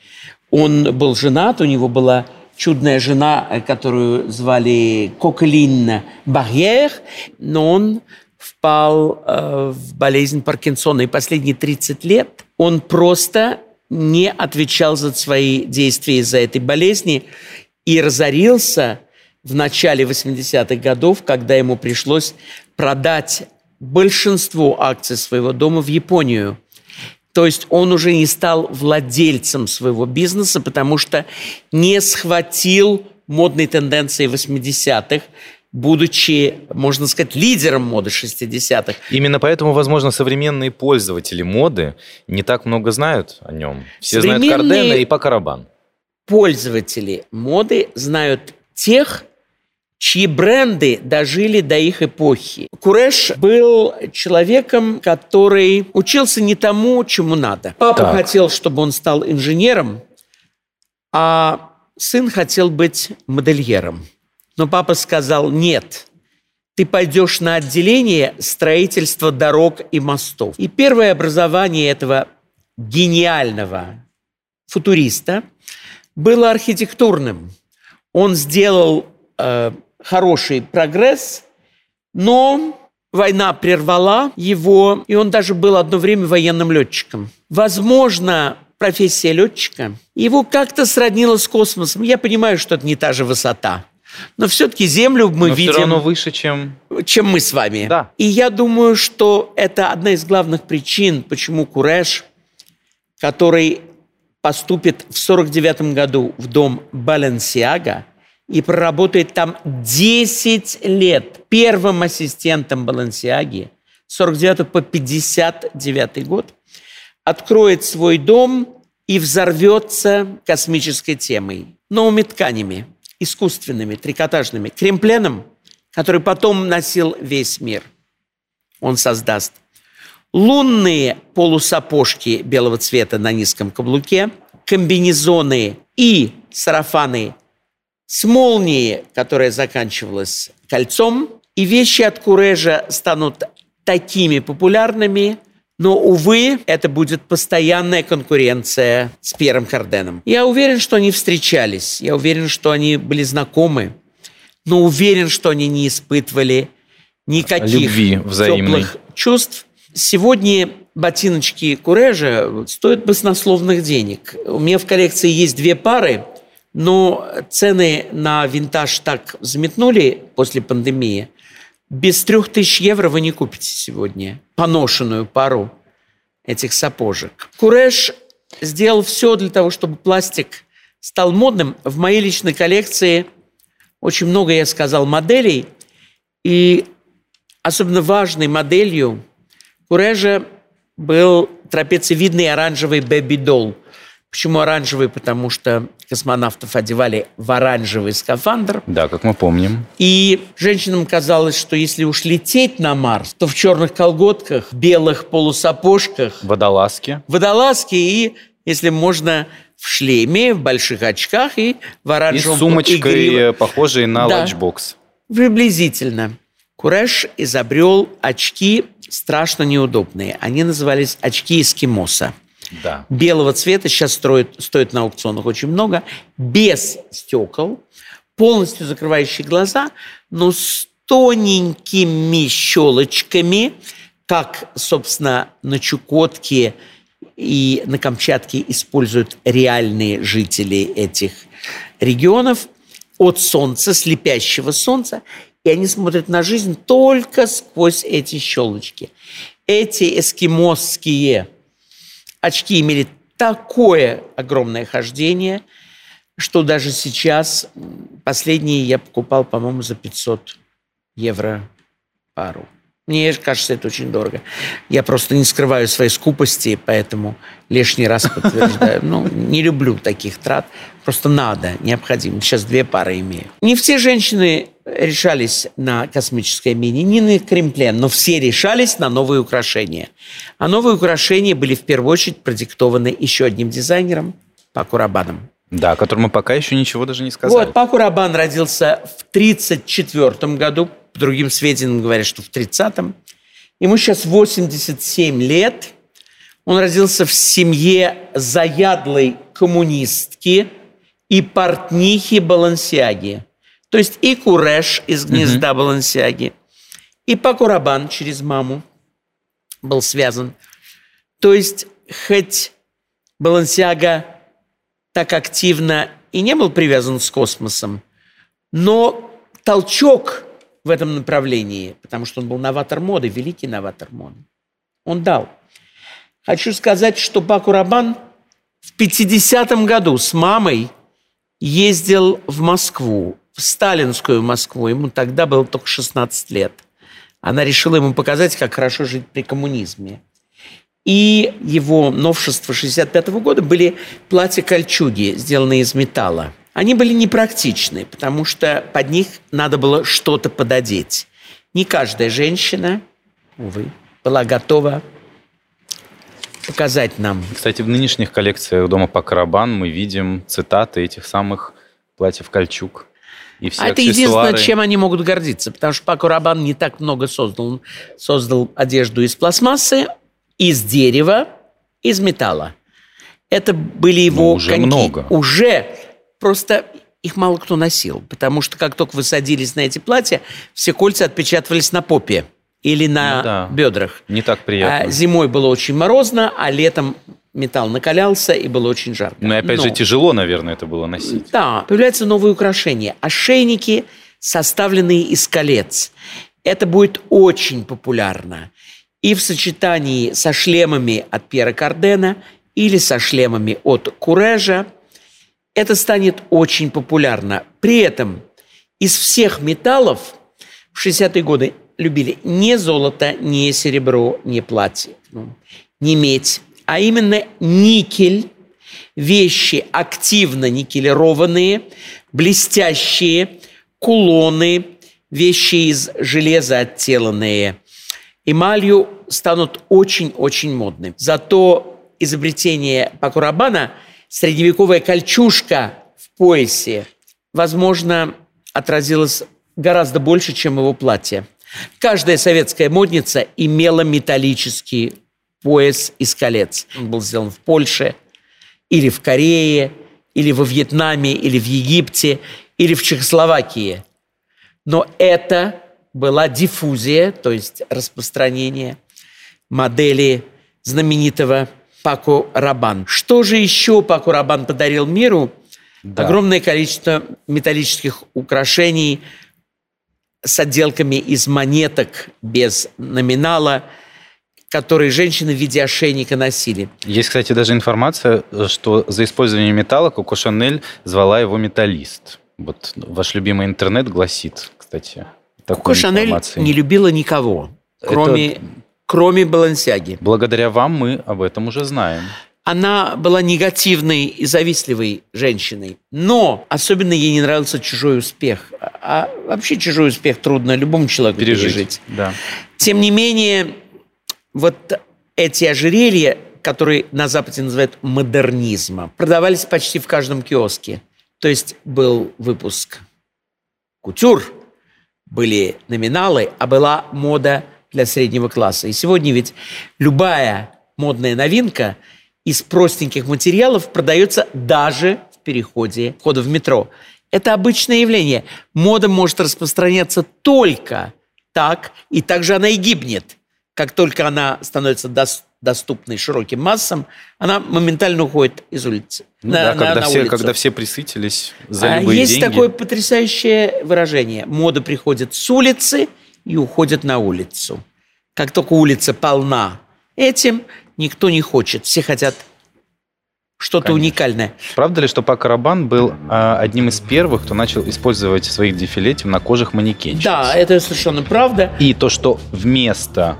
Он был женат, у него была чудная жена, э, которую звали Кокелин Барьер, но он впал э, в болезнь Паркинсона. И последние 30 лет он просто не отвечал за свои действия из-за этой болезни и разорился в начале 80-х годов, когда ему пришлось продать большинство акций своего дома в Японию. То есть он уже не стал владельцем своего бизнеса, потому что не схватил модные тенденции 80-х, будучи, можно сказать, лидером моды 60-х. Именно поэтому, возможно, современные пользователи моды не так много знают о нем. Все знают Кардена и Пакарабан. Пользователи моды знают тех, чьи бренды дожили до их эпохи. Куреш был человеком, который учился не тому, чему надо. Папа так. хотел, чтобы он стал инженером, а сын хотел быть модельером. Но папа сказал, нет, ты пойдешь на отделение строительства дорог и мостов. И первое образование этого гениального футуриста было архитектурным. Он сделал э, хороший прогресс, но война прервала его, и он даже был одно время военным летчиком. Возможно, профессия летчика его как-то сроднила с космосом. Я понимаю, что это не та же высота – но все-таки Землю мы Но видим... все равно выше, чем... Чем мы с вами. Да. И я думаю, что это одна из главных причин, почему Куреш, который поступит в 49 году в дом Баленсиага и проработает там 10 лет первым ассистентом Баленсиаги, 49 по 59 год, откроет свой дом и взорвется космической темой, новыми тканями – искусственными, трикотажными, кремпленом, который потом носил весь мир. Он создаст лунные полусапожки белого цвета на низком каблуке, комбинезоны и сарафаны с молнией, которая заканчивалась кольцом, и вещи от Курежа станут такими популярными, но, увы, это будет постоянная конкуренция с Пьером Карденом. Я уверен, что они встречались, я уверен, что они были знакомы, но уверен, что они не испытывали никаких Любви взаимной. теплых чувств. Сегодня ботиночки Курежа стоят баснословных денег. У меня в коллекции есть две пары, но цены на винтаж так взметнули после пандемии, без трех тысяч евро вы не купите сегодня поношенную пару этих сапожек. Куреш сделал все для того, чтобы пластик стал модным. В моей личной коллекции очень много, я сказал, моделей. И особенно важной моделью Курежа был трапециевидный оранжевый бэби-долл. Почему оранжевый? Потому что космонавтов одевали в оранжевый скафандр. Да, как мы помним. И женщинам казалось, что если уж лететь на Марс, то в черных колготках, белых полусапожках, Водолазки. водолазки и, если можно, в шлеме, в больших очках и в И оранжевом с сумочкой, игриво- похожей на Да. ланчбокс. Приблизительно. Курреж изобрел очки страшно неудобные. Они назывались очки эскимоса. Да. Белого цвета сейчас строят, стоят на аукционах очень много. Без стекол, полностью закрывающие глаза, но с тоненькими щелочками, как, собственно, на Чукотке и на Камчатке используют реальные жители этих регионов от солнца, слепящего солнца, и они смотрят на жизнь только сквозь эти щелочки. Эти эскимосские очки имели такое огромное хождение, что даже сейчас последние я покупал, по-моему, за 500 евро пару. Мне кажется, это очень дорого. Я просто не скрываю своей скупости, поэтому лишний раз подтверждаю. Ну, не люблю таких трат. Просто надо, необходимо. Сейчас две пары имею. Не все женщины решались на космическое мини, не на кремплен, но все решались на новые украшения. А новые украшения были в первую очередь продиктованы еще одним дизайнером, Паку Рабаном. Да, о котором мы пока еще ничего даже не сказали. Вот, Паку Рабан родился в 1934 году, по другим сведениям говорят, что в 30-м. Ему сейчас 87 лет. Он родился в семье заядлой коммунистки и портнихи Балансиаги. То есть и Куреш из гнезда Балансиаги, и Паку Рабан через маму был связан. То есть хоть Балансиага так активно и не был привязан с космосом, но толчок в этом направлении, потому что он был новатор моды, великий новатор моды, он дал. Хочу сказать, что Паку Рабан в 50-м году с мамой ездил в Москву, сталинскую Москву. Ему тогда было только 16 лет. Она решила ему показать, как хорошо жить при коммунизме. И его новшества 65 года были платья-кольчуги, сделанные из металла. Они были непрактичны, потому что под них надо было что-то пододеть. Не каждая женщина, увы, была готова показать нам. Кстати, в нынешних коллекциях дома по Карабан мы видим цитаты этих самых платьев Кольчуг. И все А это единственное, чем они могут гордиться, потому что Пако Рабан не так много создал. Он создал одежду из пластмассы, из дерева, из металла. Это были его Ну, уже коньки. много. Уже. Просто их мало кто носил, потому что как только вы садились на эти платья, все кольца отпечатывались на попе или на Ну да. бедрах. Не так А приятно. зимой было очень морозно, а летом металл накалялся и было очень жарко. Ну и опять же Но- тяжело, наверное, это было носить. да, появляются новые украшения. Ошейники, составленные из колец. Это будет очень популярно. И в сочетании со шлемами от Пьера Кардена или со шлемами от Курежа это станет очень популярно. При этом из всех металлов в 60-е годы любили не золото, не серебро, не платье, не медь, а именно никель, вещи активно никелированные, блестящие, кулоны, вещи из железа отделанные эмалью станут очень-очень модными. Зато изобретение Пакурабана, средневековая кольчужка в поясе, возможно, отразилось гораздо больше, чем его платье. Каждая советская модница имела металлический пояс из колец. Он был сделан в Польше, или в Корее, или во Вьетнаме, или в Египте, или в Чехословакии. Но это была диффузия, то есть распространение модели знаменитого Пако Рабан. Что же еще Пако Рабан подарил миру? Да. Огромное количество металлических украшений с отделками из монеток без номинала, которые женщины в виде ошейника носили. Есть, кстати, даже информация, что за использование металла Коко Шанель звала его металлист. Вот ваш любимый интернет гласит, кстати. Коко Шанель не любила никого, Это кроме кроме Балансиаги. Благодаря вам мы об этом уже знаем. Она была негативной и завистливой женщиной, но особенно ей не нравился чужой успех. А вообще чужой успех трудно любому человеку пережить. пережить. Да. Тем не менее, вот эти ожерелья, которые на Западе называют модернизмом, продавались почти в каждом киоске. То есть был выпуск кутюр, были номиналы, а была мода для среднего класса. И сегодня ведь любая модная новинка из простеньких материалов продается даже в переходе входа в метро. Это обычное явление. Мода может распространяться только так, и также она и гибнет. Как только она становится доступной широким массам, она моментально уходит из улицы. Ну, на, да, на, когда, на все, когда все присытились за а любые Есть деньги. такое потрясающее выражение. Мода приходит с улицы и уходит на улицу. Как только улица полна этим, никто не хочет. Все хотят что-то уникальное. Правда ли, что Пак Рабан был э, одним из первых, кто начал использовать в своих дефиле темнокожих манекенщиц? Да, это совершенно правда. И то, что вместо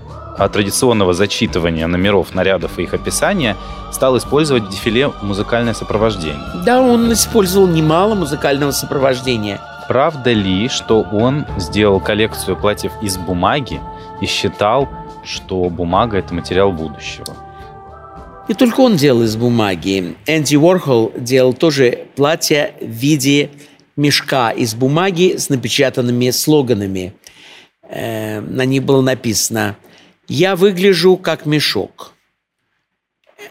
традиционного зачитывания номеров, нарядов и их описания стал использовать в дефиле музыкальное сопровождение. Да, он использовал немало музыкального сопровождения. Правда ли, что он сделал коллекцию платьев из бумаги и считал, что бумага – это материал будущего? Не только он делал из бумаги. Энди Уорхол делал тоже платья в виде мешка из бумаги с напечатанными слоганами. Э, на них было написано «Я выгляжу как мешок».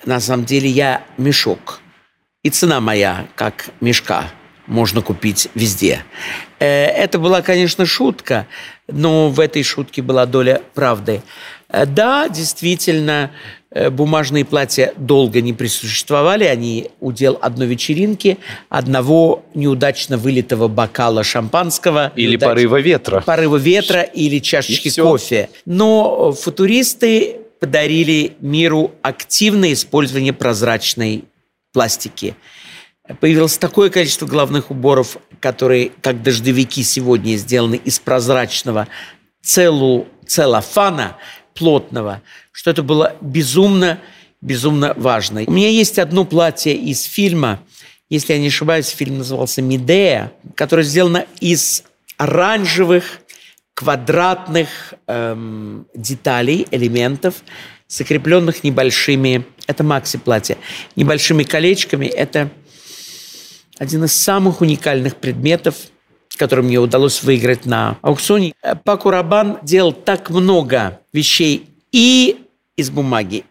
На самом деле я мешок. И цена моя как мешка можно купить везде. Э, это была, конечно, шутка, но в этой шутке была доля правды. Э, да, действительно, Э, бумажные платья долго не присуществовали, они удел одной вечеринки, одного неудачно вылитого бокала шампанского. Или неудач... порыва ветра. Порыва ветра или чашечки кофе. Но футуристы подарили миру активное использование прозрачной пластики. Появилось такое количество головных уборов, которые, как дождевики сегодня, сделаны из прозрачного целу, целлофана, плотного, что это было безумно, безумно важно. У меня есть одно платье из фильма, если я не ошибаюсь, фильм назывался «Медея», которое сделано из оранжевых квадратных эм, деталей, элементов, закрепленных небольшими, это макси-платье, небольшими колечками. Это один из самых уникальных предметов, который мне удалось выиграть на аукционе. Паку Рабан делал так много вещей и из бумаги,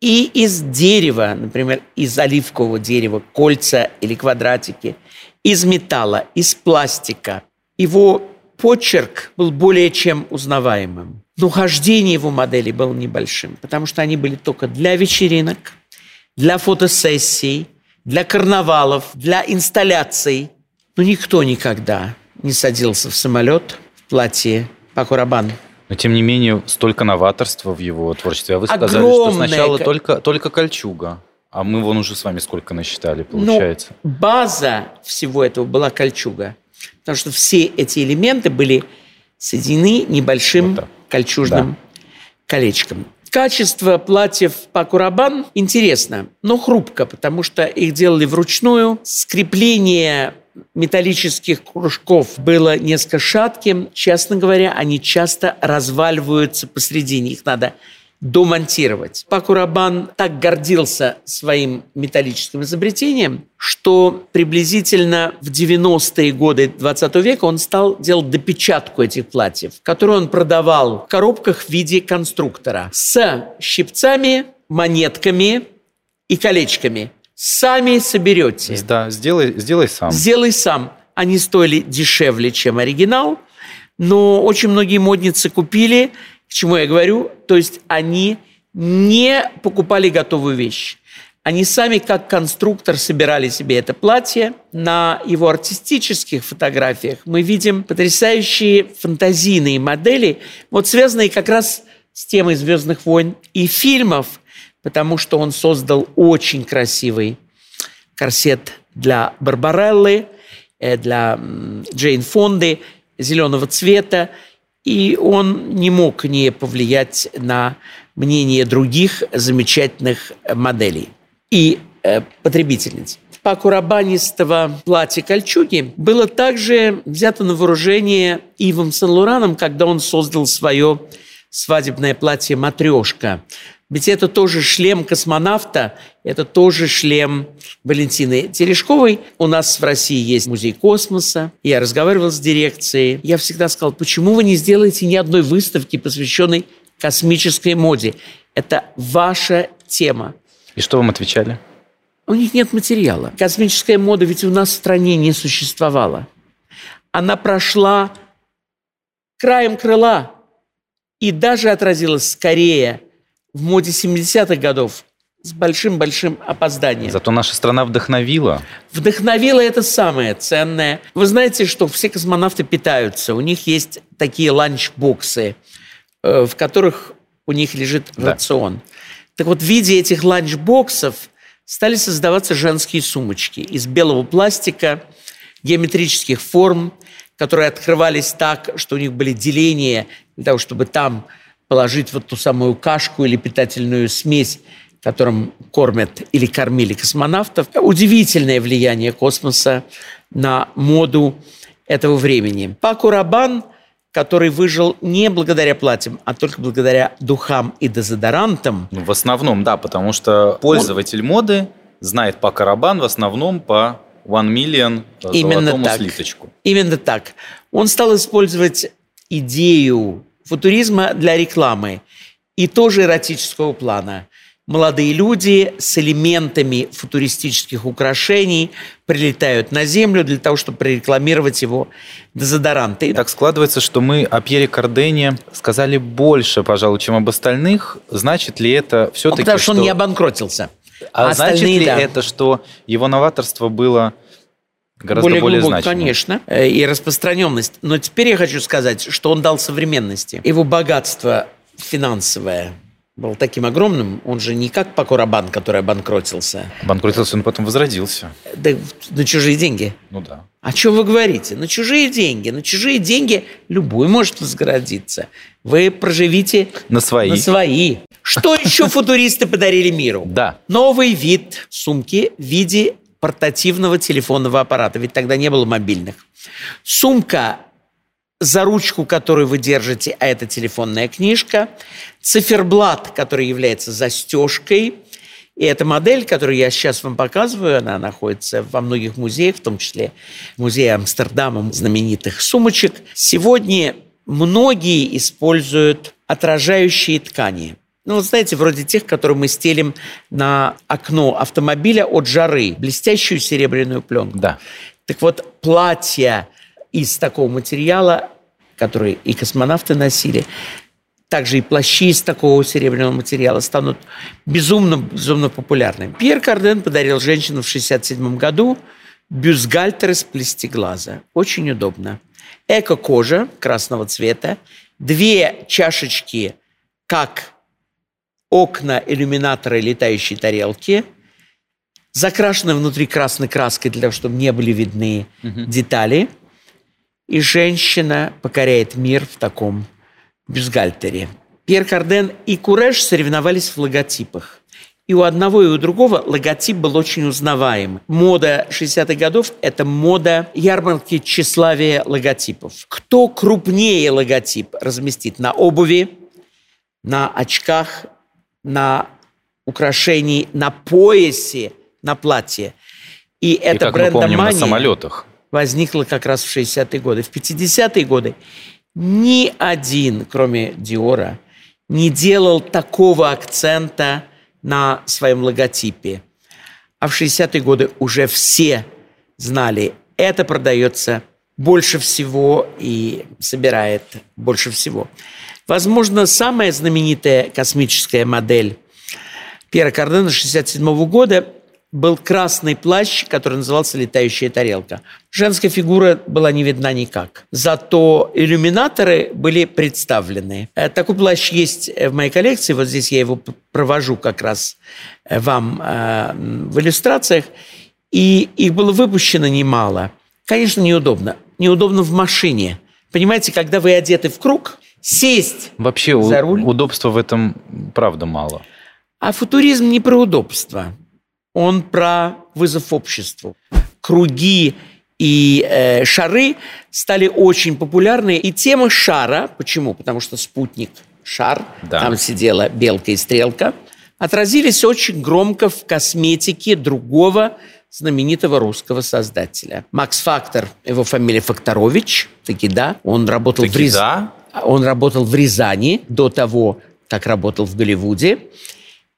и из дерева, например, из оливкового дерева, кольца или квадратики, из металла, из пластика. Его почерк был более чем узнаваемым. Но хождение его моделей было небольшим, потому что они были только для вечеринок, для фотосессий, для карнавалов, для инсталляций. Но никто никогда не садился в самолет в платье Пакурабан. Но, тем не менее, столько новаторства в его творчестве. А вы сказали, Огромное... что сначала только, только кольчуга. А мы вон уже с вами сколько насчитали, ну, получается. Но база всего этого была кольчуга. Потому что все эти элементы были соединены небольшим вот кольчужным да. колечком. Качество платьев по Курабан интересно, но хрупко, потому что их делали вручную. Скрепление металлических кружков было несколько шатким. Честно говоря, они часто разваливаются посредине. Их надо домонтировать. Паку Рабан так гордился своим металлическим изобретением, что приблизительно в 90-е годы 20 века он стал делать допечатку этих платьев, которую он продавал в коробках в виде конструктора с щипцами, монетками и колечками – сами соберете. Да, сделай, сделай сам. Сделай сам. Они стоили дешевле, чем оригинал, но очень многие модницы купили, к чему я говорю, то есть они не покупали готовую вещь. Они сами, как конструктор, собирали себе это платье. На его артистических фотографиях мы видим потрясающие фантазийные модели, вот связанные как раз с темой «Звездных войн» и фильмов, потому что он создал очень красивый корсет для Барбареллы, э, для Джейн Фонды, зеленого цвета. и он не мог не повлиять на мнение других замечательных моделей и э, потребительниц. Паку Рабанистого платье кольчуги было также взято на вооружение Ивом Сен-Лораном, когда он создал свое свадебное платье «Матрешка». Ведь это тоже шлем космонавта, это тоже шлем Валентины Терешковой. У нас в России есть музей космоса. Я разговаривал с дирекцией. Я всегда сказал, почему вы не сделаете ни одной выставки, посвященной космической моде? Это ваша тема. И что вам отвечали? У них нет материала. Космическая мода ведь у нас в стране не существовала. Она прошла краем крыла и даже отразилась скорее в моде 70-х годов с большим-большим опозданием. Зато наша страна вдохновила. Вдохновила это самое ценное. Вы знаете, что все космонавты питаются. У них есть такие ланчбоксы, э, в которых у них лежит да. рацион. Так вот, в виде этих ланчбоксов стали создаваться женские сумочки из белого пластика, геометрических форм, которые открывались так, что у них были деления для того, чтобы там положить вот ту самую кашку или питательную смесь, которым кормят или кормили космонавтов. Удивительное влияние космоса на моду этого времени. Паку Рабан, который выжил не благодаря платьям, а только благодаря духам и дезодорантам. Ну, в основном, да, потому что пользователь Он... моды знает Пака Рабан в основном по One Million Именно так. слиточку. Именно так. Он стал использовать идею футуризма для рекламы и тоже эротического плана. Молодые люди с элементами футуристических украшений прилетают на Землю для того, чтобы прорекламировать его дезодоранты. Так складывается, что мы о Пьере Кардене сказали больше, пожалуй, чем об остальных. Значит ли это все-таки, Потому что, что он не обанкротился. А, а значит ли да. это, что его новаторство было Гораздо более, более глубок, значимо. конечно, э, и распространенность. Но теперь я хочу сказать, что он дал современности. Его богатство финансовое было таким огромным. Он же не как Пакурабан, который обанкротился. Обанкротился, он потом возродился. Да на чужие деньги. Ну да. А что вы говорите? На чужие деньги. На чужие деньги любой может возгородиться. Вы проживите на свои. На свои. Что еще футуристы подарили миру? Да. Новый вид сумки в виде портативного телефонного аппарата, ведь тогда не было мобильных. Сумка за ручку, которую вы держите, а это телефонная книжка, циферблат, который является застежкой, и эта модель, которую я сейчас вам показываю, она находится во многих музеях, в том числе в музее Амстердама знаменитых сумочек. Сегодня многие используют отражающие ткани – ну, знаете, вроде тех, которые мы стелим на окно автомобиля от жары, блестящую серебряную пленку. Да. Так вот, платья из такого материала, которые и космонавты носили, также и плащи из такого серебряного материала станут безумно, безумно популярными. Пьер Карден подарил женщину в 1967 году бюстгальтер из плестиглаза. Очень удобно. Эко-кожа красного цвета, две чашечки, как окна иллюминатора летающей тарелки, закрашены внутри красной краской для того, чтобы не были видны угу. детали. И женщина покоряет мир в таком бюстгальтере. Пьер Карден и Куреш соревновались в логотипах. И у одного, и у другого логотип был очень узнаваем. Мода 60-х годов – это мода ярмарки тщеславия логотипов. Кто крупнее логотип разместит на обуви, на очках на украшении, на поясе, на платье. И, и это брендомания на самолетах. возникла как раз в 60-е годы. В 50-е годы ни один, кроме Диора, не делал такого акцента на своем логотипе. А в 60-е годы уже все знали, это продается больше всего и собирает больше всего. Возможно, самая знаменитая космическая модель Пьера Кардена 1967 года был красный плащ, который назывался «Летающая тарелка». Женская фигура была не видна никак. Зато иллюминаторы были представлены. Э, такой плащ есть в моей коллекции. Вот здесь я его провожу как раз э, вам э, в иллюстрациях. И их было выпущено немало. Конечно, неудобно. Неудобно в машине – Понимаете, когда вы одеты в круг, сесть Вообще за руль. удобства в этом правда мало. А футуризм не про удобство. Он про вызов обществу. Круги и э, шары стали очень популярны. И тема шара, почему? Потому что спутник шар, Да. там сидела белка и стрелка, отразились очень громко в косметике другого знаменитого русского создателя. Макс Фактор, его фамилия Факторович, таки да, он работал в Таки Рязани. да? Он работал в Рязани до того, как работал в Голливуде.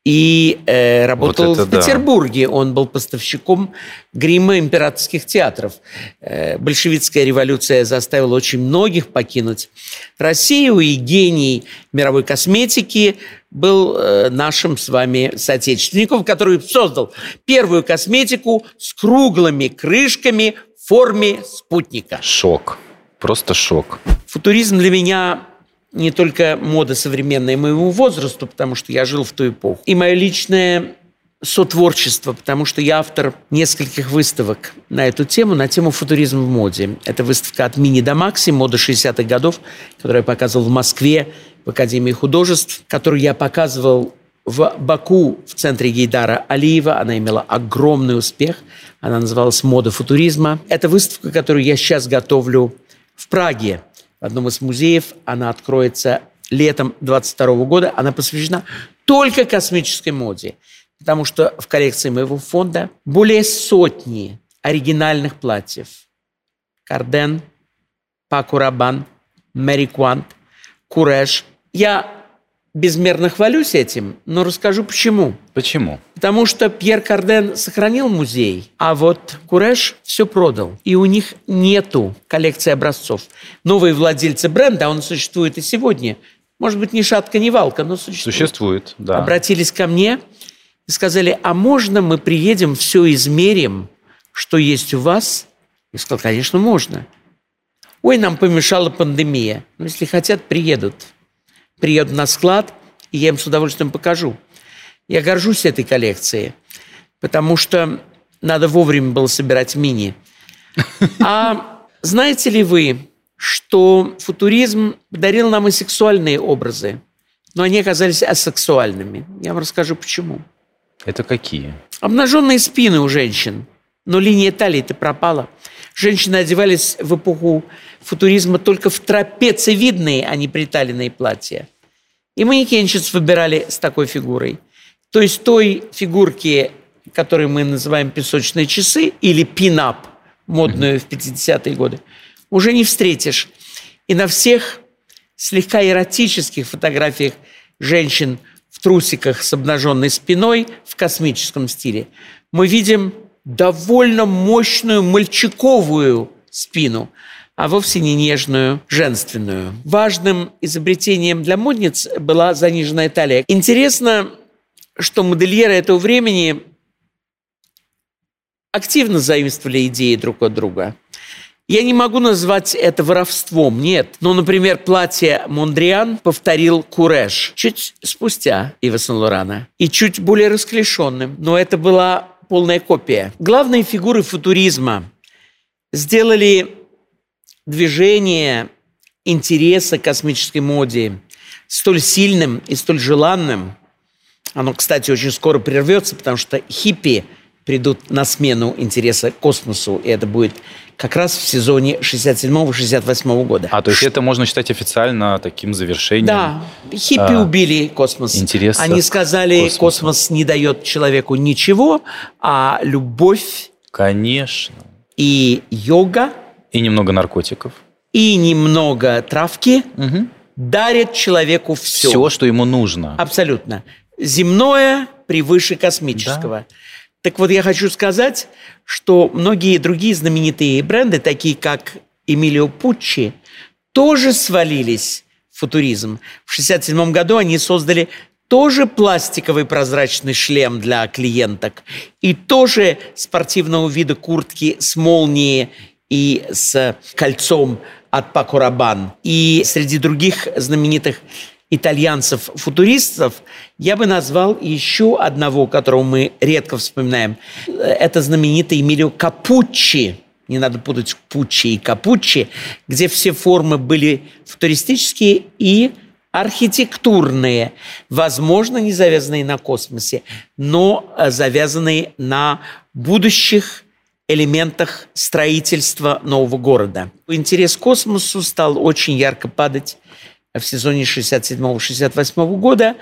И э, работал это в да. Петербурге. Он был поставщиком грима императорских театров. Э, большевистская революция заставила очень многих покинуть Россию, и гений мировой косметики был э, нашим с вами соотечественником, который создал первую косметику с круглыми крышками в форме спутника. Шок. Просто шок. Футуризм для меня не только мода современная моему возрасту, потому что я жил в ту эпоху, и мое личное сотворчество, потому что я автор нескольких выставок на эту тему, на тему футуризм в моде. Это выставка от мини до макси, мода 60-х годов, которую я показывал в Москве, в Академии художеств, которую я показывал в Баку, в центре Гейдара Алиева. Она имела огромный успех. Она называлась «Мода футуризма». Это выставка, которую я сейчас готовлю в Праге, в одном из музеев. Она откроется летом 22 года. Она посвящена только космической моде, потому что в коллекции моего фонда более сотни оригинальных платьев. Карден, Паку Рабан, Мэри Куант. Я безмерно хвалюсь этим, но расскажу почему. Почему? Потому что Пьер Карден сохранил музей, а вот Куреш все продал. И у них нету коллекции образцов. Новые владельцы бренда, он существует и сегодня, может быть, ни шатка, ни валка, но существует. Существует, да. Обратились ко мне и сказали, а можно мы приедем, все измерим, что есть у вас? Я сказал, конечно, можно. Ой, нам помешала пандемия. Ну, если хотят, приедут. Приедут на склад, и я им с удовольствием покажу. Я горжусь этой коллекцией, потому что надо вовремя было собирать мини. А знаете ли вы, что футуризм подарил нам и сексуальные образы, но они оказались асексуальными? Я вам расскажу, почему. Это какие? Обнаженные спины у женщин, но линия талии-то пропала. Женщины одевались в эпоху футуризма только в трапециевидные, а не приталенные платья. И манекенщиц выбирали с такой фигурой. То есть той фигурки, которую мы называем песочные часы или пинап, модную в 50-е годы, уже не встретишь. И на всех слегка эротических фотографиях женщин в трусиках с обнаженной спиной в космическом стиле мы видим довольно мощную мальчиковую спину, а вовсе не нежную, женственную. Важным изобретением для модниц была заниженная талия. Интересно, что модельеры этого времени активно заимствовали идеи друг от друга. Я не могу назвать это воровством, нет. Но, например, платье Мондриан повторил Куреш чуть спустя Ива Сен-Лорана и чуть более расклешенным. Но это была полная копия. Главные фигуры футуризма сделали движение интереса к космической моде столь сильным и столь желанным. Оно, кстати, очень скоро прервется, потому что хиппи придут на смену интереса к космосу, и это будет как раз в сезоне 67-68 года. А, то есть это можно считать официально таким завершением? Да, хиппи А, убили космос. интереса Они сказали, космосу. космос не дает человеку ничего, а любовь Конечно. и йога И немного наркотиков. и немного травки Угу. дарят человеку все. Все, что ему нужно. Абсолютно. Земное превыше космического. Так вот, я хочу сказать, что многие другие знаменитые бренды, такие как Эмилио Пуччи, тоже свалились в футуризм. В 1967 году они создали тоже пластиковый прозрачный шлем для клиенток и тоже спортивного вида куртки с молнией и с кольцом от Пако Рабан. И среди других знаменитых итальянцев-футуристов я бы назвал еще одного, которого мы редко вспоминаем. Это знаменитый Эмилио Капуччи. не надо путать Пуччи и Капуччи, где все формы были футуристические и архитектурные, возможно, не завязанные на космосе, но э, завязанные на будущих элементах строительства нового города. Интерес к космосу стал очень ярко падать в сезоне 67-68 года,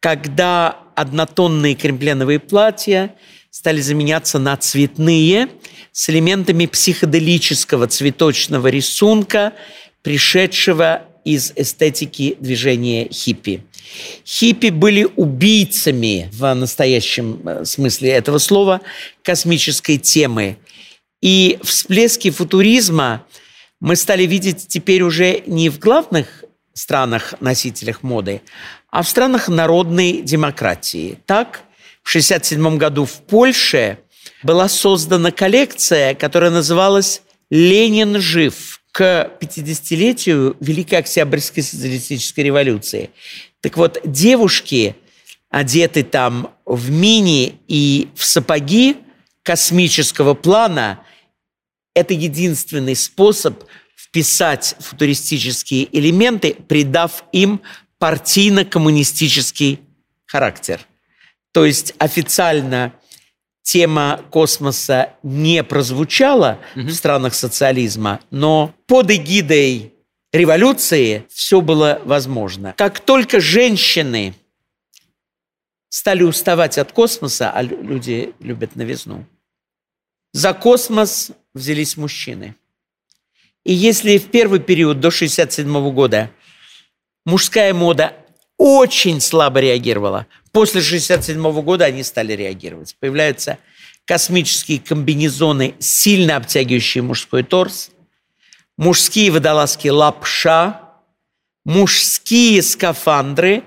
когда однотонные кремпленовые платья стали заменяться на цветные с элементами психоделического цветочного рисунка, пришедшего из эстетики движения хиппи. Хиппи были убийцами в настоящем э, смысле этого слова космической темы. И всплески футуризма мы стали видеть теперь уже не в главных странах-носителях моды, а в странах народной демократии. Так, в 1967 году в Польше была создана коллекция, которая называлась «Ленин жив» к 50-летию Великой Октябрьской социалистической революции. Так вот, девушки, одеты там в мини и в сапоги космического плана, это единственный способ вписать футуристические элементы, придав им партийно-коммунистический характер. То есть официально тема космоса не прозвучала угу. в странах социализма, но под эгидой революции все было возможно. Как только женщины стали уставать от космоса, а люди любят новизну, за космос взялись мужчины. И если в первый период до 1967 года мужская мода очень слабо реагировала, после 1967 года они стали реагировать. Появляются космические комбинезоны, сильно обтягивающие мужской торс, мужские водолазки лапша, мужские скафандры.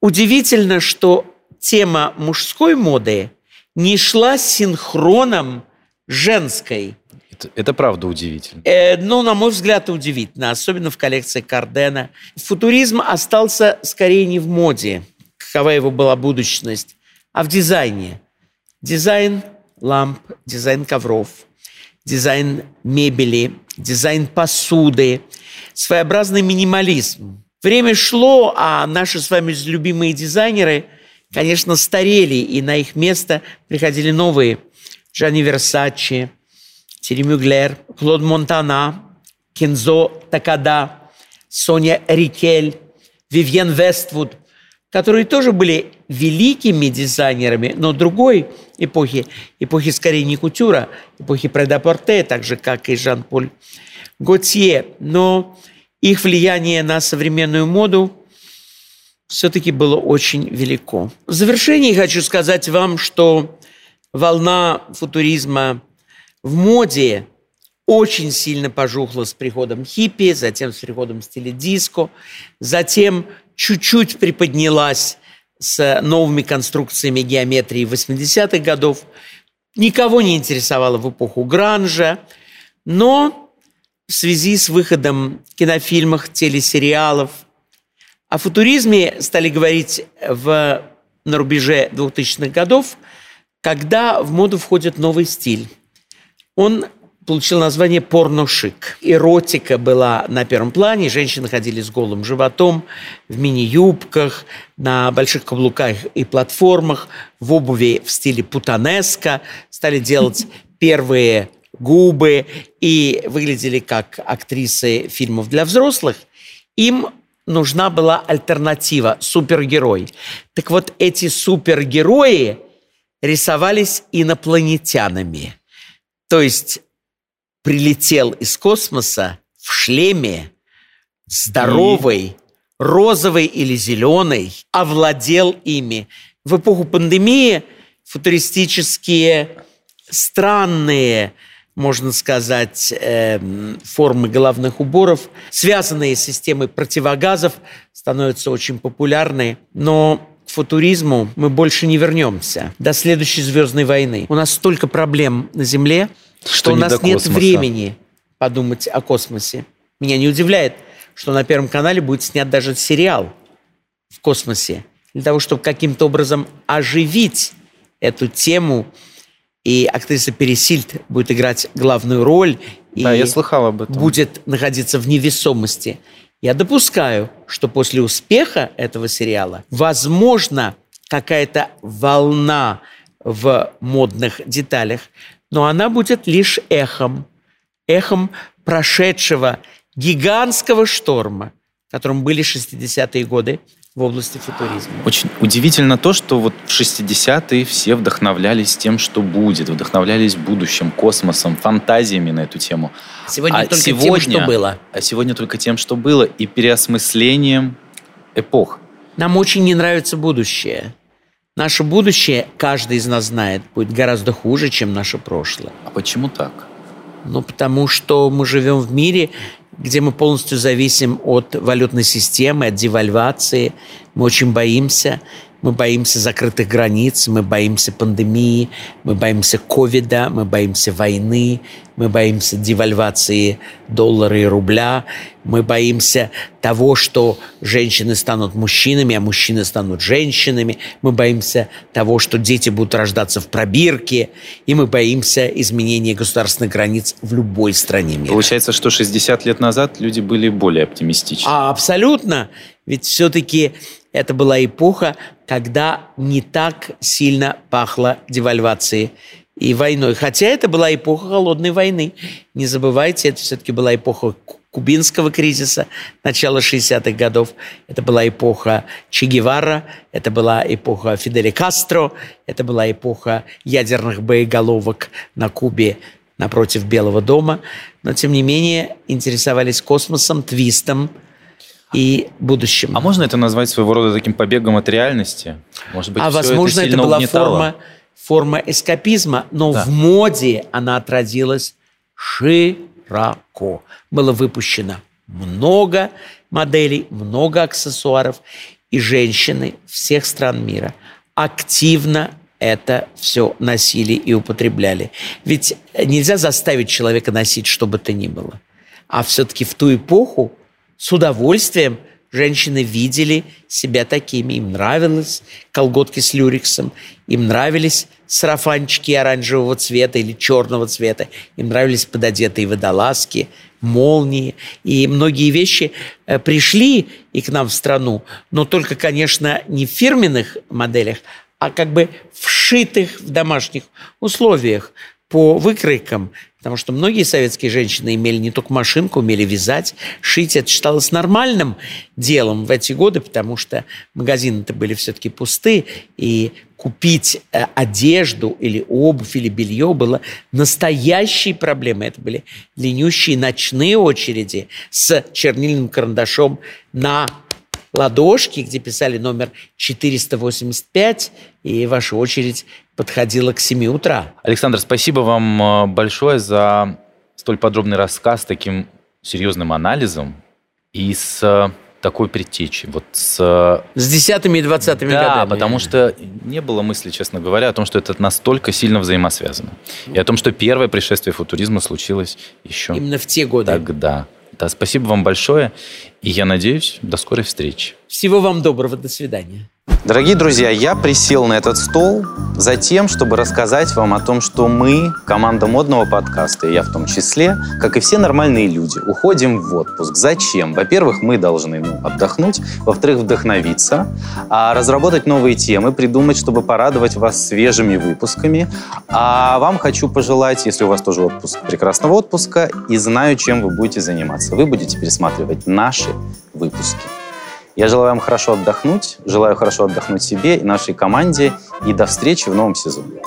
Удивительно, что тема мужской моды не шла синхроном женской. Это, правда удивительно. Э, ну, на мой взгляд, удивительно, особенно в коллекции Кардена. Футуризм остался скорее не в моде, какова его была будущность, а в дизайне. Дизайн ламп, дизайн ковров, дизайн мебели, дизайн посуды, своеобразный минимализм. Время шло, а наши с вами любимые дизайнеры, конечно, старели, и на их место приходили новые. Джанни Версачи, Тьерри Мюглер, Клод Монтана, Кензо Такада, Соня Рикель, Вивьен Вествуд, которые тоже были великими дизайнерами, но другой эпохи, эпохи скорее не кутюра, эпохи предапорте, так же, как и Жан-Поль Готье. Но их влияние на современную моду все-таки было очень велико. В завершении хочу сказать вам, что волна футуризма в моде очень сильно пожухла с приходом хиппи, затем с приходом стиля диско, затем чуть-чуть приподнялась с новыми конструкциями геометрии 80-х годов. Никого не интересовало в эпоху гранжа, но в связи с выходом кинофильмов, телесериалов о футуризме стали говорить в, на рубеже 2000-х годов, когда в моду входит новый стиль. Он получил название порношик. Эротика была на первом плане, женщины ходили с голым животом, в мини-юбках, на больших каблуках и платформах, в обуви в стиле путанеско, стали делать первые губы и выглядели как актрисы фильмов для взрослых. Им нужна была альтернатива, супергерой. Так вот, эти супергерои рисовались инопланетянами. То есть прилетел из космоса в шлеме, здоровый, розовый или зеленый, овладел ими. В эпоху пандемии футуристические странные, можно сказать, э, формы головных уборов, связанные с системой противогазов, становятся очень популярны. Но футуризму мы больше не вернемся до следующей звездной войны. У нас столько проблем на Земле, что, что у нас нет времени подумать о космосе. Меня не удивляет, что на Первом канале будет снят даже сериал в космосе для того, чтобы каким-то образом оживить эту тему и актриса Пересильд будет играть главную роль. Да, и я слыхал об этом. Будет находиться в невесомости. Я допускаю, что после успеха этого сериала, возможно, какая-то волна в модных деталях, но она будет лишь эхом, эхом прошедшего гигантского шторма, которым были 60-е годы в области футуризма. Очень удивительно то, что вот в 60-е все вдохновлялись тем, что будет, вдохновлялись будущим, космосом, фантазиями на эту тему. Сегодня а только сегодня, тем, что было. А сегодня только тем, что было, и переосмыслением эпох. Нам очень не нравится будущее. Наше будущее, каждый из нас знает, будет гораздо хуже, чем наше прошлое. А почему так? Ну, потому что мы живем в мире, где мы полностью зависим от валютной системы, от девальвации. Мы очень боимся мы боимся закрытых границ, мы боимся пандемии, мы боимся ковида, мы боимся войны, мы боимся девальвации доллара и рубля, мы боимся того, что женщины станут мужчинами, а мужчины станут женщинами, мы боимся того, что дети будут рождаться в пробирке, и мы боимся изменения государственных границ в любой стране мира. Получается, что 60 лет назад люди были более оптимистичны. А, абсолютно. Ведь все-таки это была эпоха, когда не так сильно пахло девальвацией и войной. Хотя это была эпоха холодной войны. Не забывайте, это все-таки была эпоха кубинского кризиса начала 60-х годов. Это была эпоха Че Гевара, это была эпоха Фиделя Кастро, это была эпоха ядерных боеголовок на Кубе напротив Белого дома. Но, тем не менее, интересовались космосом, твистом – и будущем. А можно это назвать своего рода таким побегом от реальности? Может быть, а возможно, это, это была форма, форма эскапизма, но да. в моде она отразилась широко. Было выпущено много моделей, много аксессуаров, и женщины всех стран мира активно это все носили и употребляли. Ведь нельзя заставить человека носить что бы то ни было. А все-таки в ту эпоху с удовольствием женщины видели себя такими. Им нравилось колготки с люрексом, им нравились сарафанчики оранжевого цвета или черного цвета, им нравились пододетые водолазки, молнии. И многие вещи э, пришли и к нам в страну, но только, конечно, не в фирменных моделях, а как бы вшитых в домашних условиях по выкройкам, потому что многие советские женщины имели не только машинку, умели вязать, шить. Это считалось нормальным делом в эти годы, потому что магазины-то были все-таки пусты, и купить э, одежду или обувь или белье было настоящей проблемой. Это были длиннющие ночные очереди с чернильным карандашом на ладошки, где писали номер 485, и ваша очередь подходила к 7 утра. Александр, спасибо вам э, большое за столь подробный рассказ с таким серьезным анализом и с э, такой предтечей. Вот с... с десятыми и двадцатыми да, годами. потому что не было мысли, честно говоря, о том, что это настолько сильно взаимосвязано. И о том, что первое пришествие футуризма случилось еще... Именно в те годы. Тогда. Да, спасибо вам большое. И я надеюсь, до скорой встречи. Всего вам доброго. До свидания. Дорогие друзья, я присел на этот стол за тем, чтобы рассказать вам о том, что мы, команда модного подкаста, и я в том числе, как и все нормальные люди, уходим в отпуск. Зачем? Во-первых, мы должны ну, отдохнуть, во-вторых, вдохновиться, а разработать новые темы, придумать, чтобы порадовать вас свежими выпусками. А вам хочу пожелать, если у вас тоже отпуск, прекрасного отпуска, и знаю, чем вы будете заниматься. Вы будете пересматривать наши выпуски. Я желаю вам хорошо отдохнуть, желаю хорошо отдохнуть себе и нашей команде, и до встречи в новом сезоне.